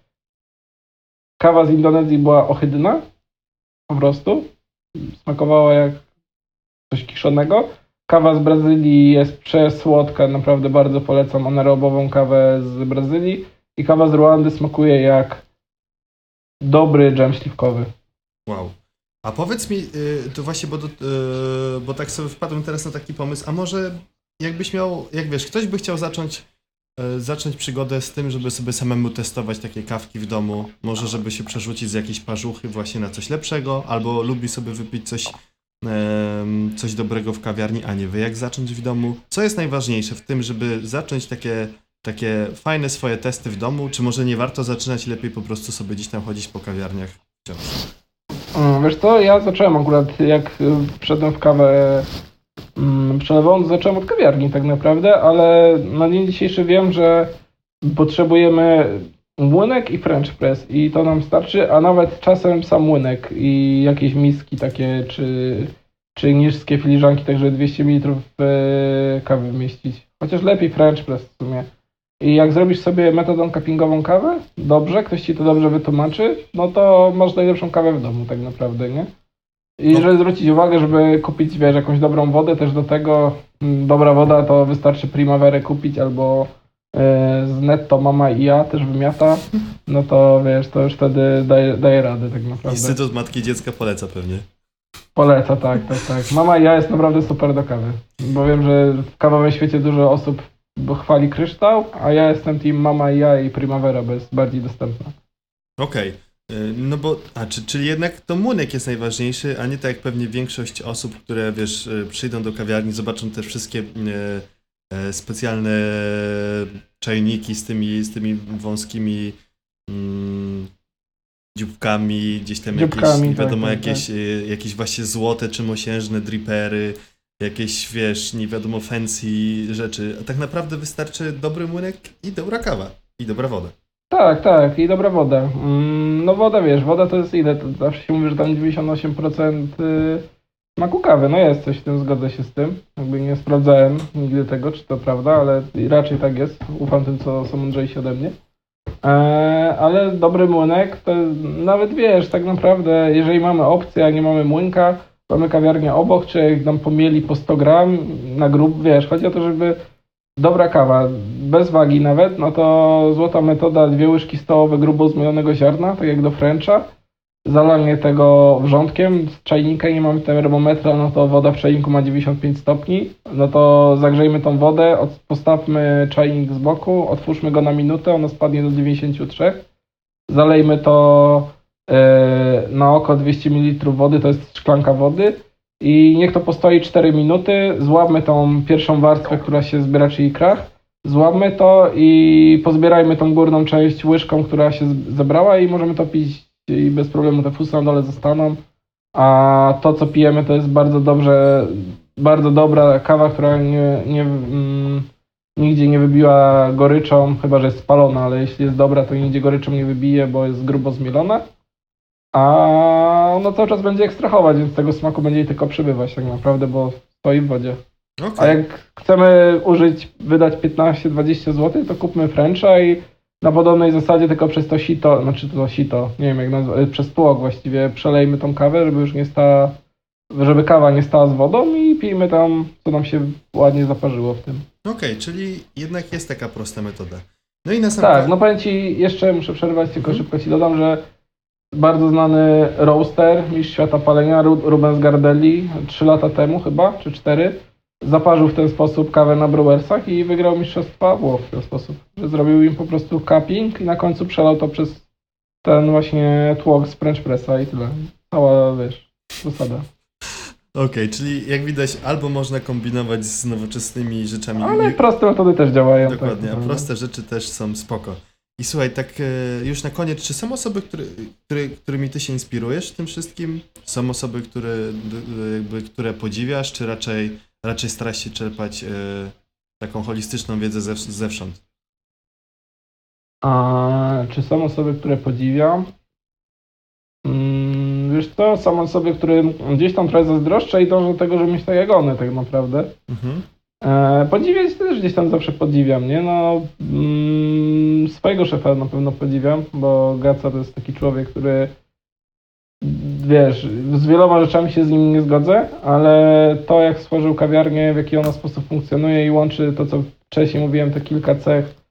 Speaker 2: kawa z Indonezji była ohydna, po prostu. Smakowała jak coś kiszonego. Kawa z Brazylii jest przesłodka, naprawdę bardzo polecam anaerobową kawę z Brazylii. I kawa z Ruandy smakuje jak dobry dżem śliwkowy.
Speaker 1: Wow. A powiedz mi, y, to właśnie, bo, do, y, bo tak sobie wpadłem teraz na taki pomysł, a może jakbyś miał, jak wiesz, ktoś by chciał zacząć, y, zacząć przygodę z tym, żeby sobie samemu testować takie kawki w domu, może żeby się przerzucić z jakiejś parzuchy właśnie na coś lepszego, albo lubi sobie wypić coś, coś dobrego w kawiarni, a nie wie jak zacząć w domu. Co jest najważniejsze w tym, żeby zacząć takie, takie fajne swoje testy w domu, czy może nie warto zaczynać, lepiej po prostu sobie gdzieś tam chodzić po kawiarniach wciąż?
Speaker 2: Mm, Wiesz co, ja zacząłem akurat, jak y, wszedłem w kawę mm, przelewą, zacząłem od kawiarni tak naprawdę, ale na dzień dzisiejszy wiem, że potrzebujemy młynek i french press i to nam starczy, a nawet czasem sam młynek i jakieś miski takie, czy, czy niskie filiżanki, tak żeby 200 ml e, kawy wmieścić. Chociaż lepiej french press w sumie. I jak zrobisz sobie metodą cuppingową kawę, dobrze, ktoś ci to dobrze wytłumaczy, no to masz najlepszą kawę w domu tak naprawdę, nie? I
Speaker 1: No.
Speaker 2: żeby zwrócić uwagę, żeby kupić, wiesz, jakąś dobrą wodę też do tego, mm, dobra woda to wystarczy Primaverę kupić albo e, z Netto Mama i ja też wymiata, no to wiesz, to już wtedy daje, daje radę tak naprawdę.
Speaker 1: Instytut Matki Dziecka poleca pewnie.
Speaker 2: Poleca, tak, tak, tak. Mama i ja jest naprawdę super do kawy, bo wiem, że w kawowym świecie dużo osób bo chwali kryształ, a ja jestem team mama i ja i primavera, bo jest bardziej dostępna.
Speaker 1: Okej. Y, No bo, a czy, czyli jednak to młynek jest najważniejszy, a nie tak jak pewnie większość osób, które wiesz, y, przyjdą do kawiarni, zobaczą te wszystkie y, y, specjalne czajniki z tymi, z tymi wąskimi mm, dzióbkami, gdzieś tam jakieś,
Speaker 2: Dzióbkami,
Speaker 1: nie
Speaker 2: tak,
Speaker 1: wiadomo,
Speaker 2: tak,
Speaker 1: jakieś, y, jakieś właśnie złote czy mosiężne dripery, jakieś, wiesz, nie wiadomo, fancy rzeczy. A tak naprawdę wystarczy dobry młynek i dobra kawa. I dobra woda.
Speaker 2: Tak, tak, i dobra woda. Mm, No woda, wiesz, woda to jest ile? To zawsze się mówi, że tam 98% y, smaku kawy. No jest coś w tym, zgodzę się z tym. Jakby nie sprawdzałem nigdy tego, czy to prawda, ale raczej tak jest. Ufam tym, co są mądrzejsi ode mnie. E, ale dobry młynek to nawet wiesz, tak naprawdę, jeżeli mamy opcję, a nie mamy młynka, mamy kawiarnię obok, czy jak nam pomieli po 100 gram na grób, wiesz, chodzi o to, żeby dobra kawa, bez wagi nawet, no to złota metoda, dwie łyżki stołowe grubo zmielonego ziarna, tak jak do Frencha, zalanie tego wrzątkiem z czajnika nie mamy termometra, no to woda w czajniku ma 95 stopni, no to zagrzejmy tą wodę, od, postawmy czajnik z boku, otwórzmy go na minutę, ono spadnie do 93, zalejmy to na oko 200 ml wody, to jest szklanka wody i niech to postoi 4 minuty, złapmy tą pierwszą warstwę, która się zbiera, czyli krach, złapmy to i pozbierajmy tą górną część łyżką, która się zebrała i możemy to pić i bez problemu. Te fusy na dole zostaną, a to co pijemy to jest bardzo dobrze, bardzo dobra kawa, która nie, nie, mm, nigdzie nie wybiła goryczą, chyba że jest spalona, ale jeśli jest dobra, to nigdzie goryczą nie wybije, bo jest grubo zmielona. A no cały czas będzie ekstrahować, więc tego smaku będzie jej tylko przybywać tak naprawdę, bo stoi w wodzie. A
Speaker 1: Okej.
Speaker 2: jak chcemy użyć, wydać 15-20 zł, to kupmy Frencha i na podobnej zasadzie, tylko przez to sito, znaczy to sito, nie wiem jak nazwać, przez tłok właściwie przelejmy tą kawę, żeby już nie stała, żeby kawa nie stała z wodą i pijmy tam, co nam się ładnie zaparzyło w tym.
Speaker 1: Okej, czyli jednak jest taka prosta metoda. No i na sam
Speaker 2: Tak, no powiem Ci, jeszcze muszę przerwać, tylko
Speaker 1: Mhm.
Speaker 2: szybko Ci dodam, że bardzo znany roaster, mistrz świata palenia, Ru- Rubens Gardelli, 3 lata temu chyba, czy 4, zaparzył w ten sposób kawę na brewersach i wygrał mistrzostwa Włoch w ten sposób, że zrobił im po prostu cupping i na końcu przelał to przez ten właśnie tłok z French Pressa i tyle. Cała, wiesz, zasada.
Speaker 1: Okej, czyli jak widać, albo można kombinować z nowoczesnymi rzeczami.
Speaker 2: Ale proste metody też działają. tak
Speaker 1: Dokładnie, a
Speaker 2: naprawdę.
Speaker 1: proste rzeczy też są spoko. I słuchaj, tak e, już na koniec, czy są osoby, które, które, którymi ty się inspirujesz w tym wszystkim? Są osoby, które, jakby, które podziwiasz, czy raczej, raczej starasz się czerpać e, taką holistyczną wiedzę zew, zewsząd?
Speaker 2: A czy są osoby, które podziwiam? Mm, wiesz co, są osoby, które gdzieś tam trochę zazdroszczę i dążą do tego, żeby mieć tak jak one tak naprawdę.
Speaker 1: Mhm.
Speaker 2: E, podziwiać też gdzieś tam zawsze podziwiam, nie? No, mm, swojego szefa na pewno podziwiam, bo Gaca to jest taki człowiek, który wiesz, z wieloma rzeczami się z nim nie zgodzę, ale to jak stworzył kawiarnię, w jaki ona sposób funkcjonuje i łączy to, co wcześniej mówiłem, te kilka cech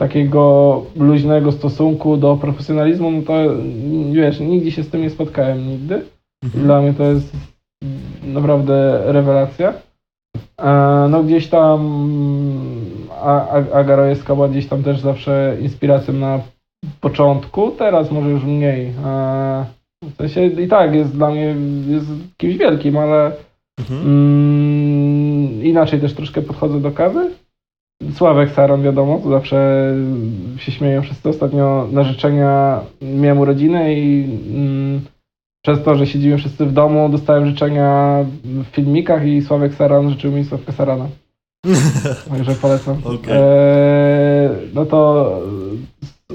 Speaker 2: takiego luźnego stosunku do profesjonalizmu, no to wiesz, nigdzie się z tym nie spotkałem nigdy.
Speaker 1: Mhm.
Speaker 2: Dla mnie to jest naprawdę rewelacja. E, No gdzieś tam Aga Rojewska była gdzieś tam też zawsze inspiracją na początku, teraz może już mniej. E, W sensie i tak jest dla mnie jest kimś wielkim, ale
Speaker 1: Mhm.
Speaker 2: mm, inaczej też troszkę podchodzę do kawy. Sławek Saron wiadomo, zawsze się śmieją wszyscy. Ostatnio na życzenia miałem urodziny i mm, przez to, że siedzimy wszyscy w domu, dostałem życzenia w filmikach i Sławek Saran życzył mi Sławka Sarana. [laughs] Także polecam.
Speaker 1: Okej.
Speaker 2: Eee, no to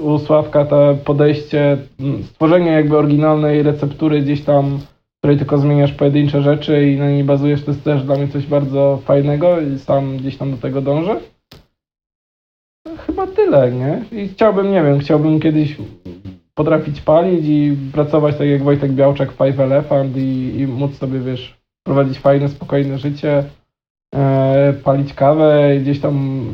Speaker 2: u Sławka to podejście, stworzenie jakby oryginalnej receptury gdzieś tam, w której tylko zmieniasz pojedyncze rzeczy i na niej bazujesz, to jest też dla mnie coś bardzo fajnego i sam gdzieś tam do tego dążę. No, Chyba tyle, nie? I chciałbym, nie wiem, chciałbym kiedyś potrafić palić i pracować tak jak Wojtek Białczak w Five Elephant i, i móc sobie, wiesz, prowadzić fajne, spokojne życie, e, palić kawę, i gdzieś tam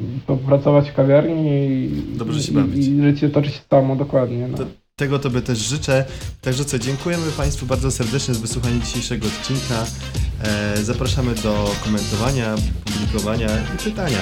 Speaker 2: pracować w kawiarni i,
Speaker 1: Dobrze się
Speaker 2: i,
Speaker 1: bawić.
Speaker 2: i życie toczy się samo, dokładnie. No.
Speaker 1: To- Tego Tobie też życzę. Także co, dziękujemy Państwu bardzo serdecznie za wysłuchanie dzisiejszego odcinka. E, zapraszamy do komentowania, publikowania i pytania.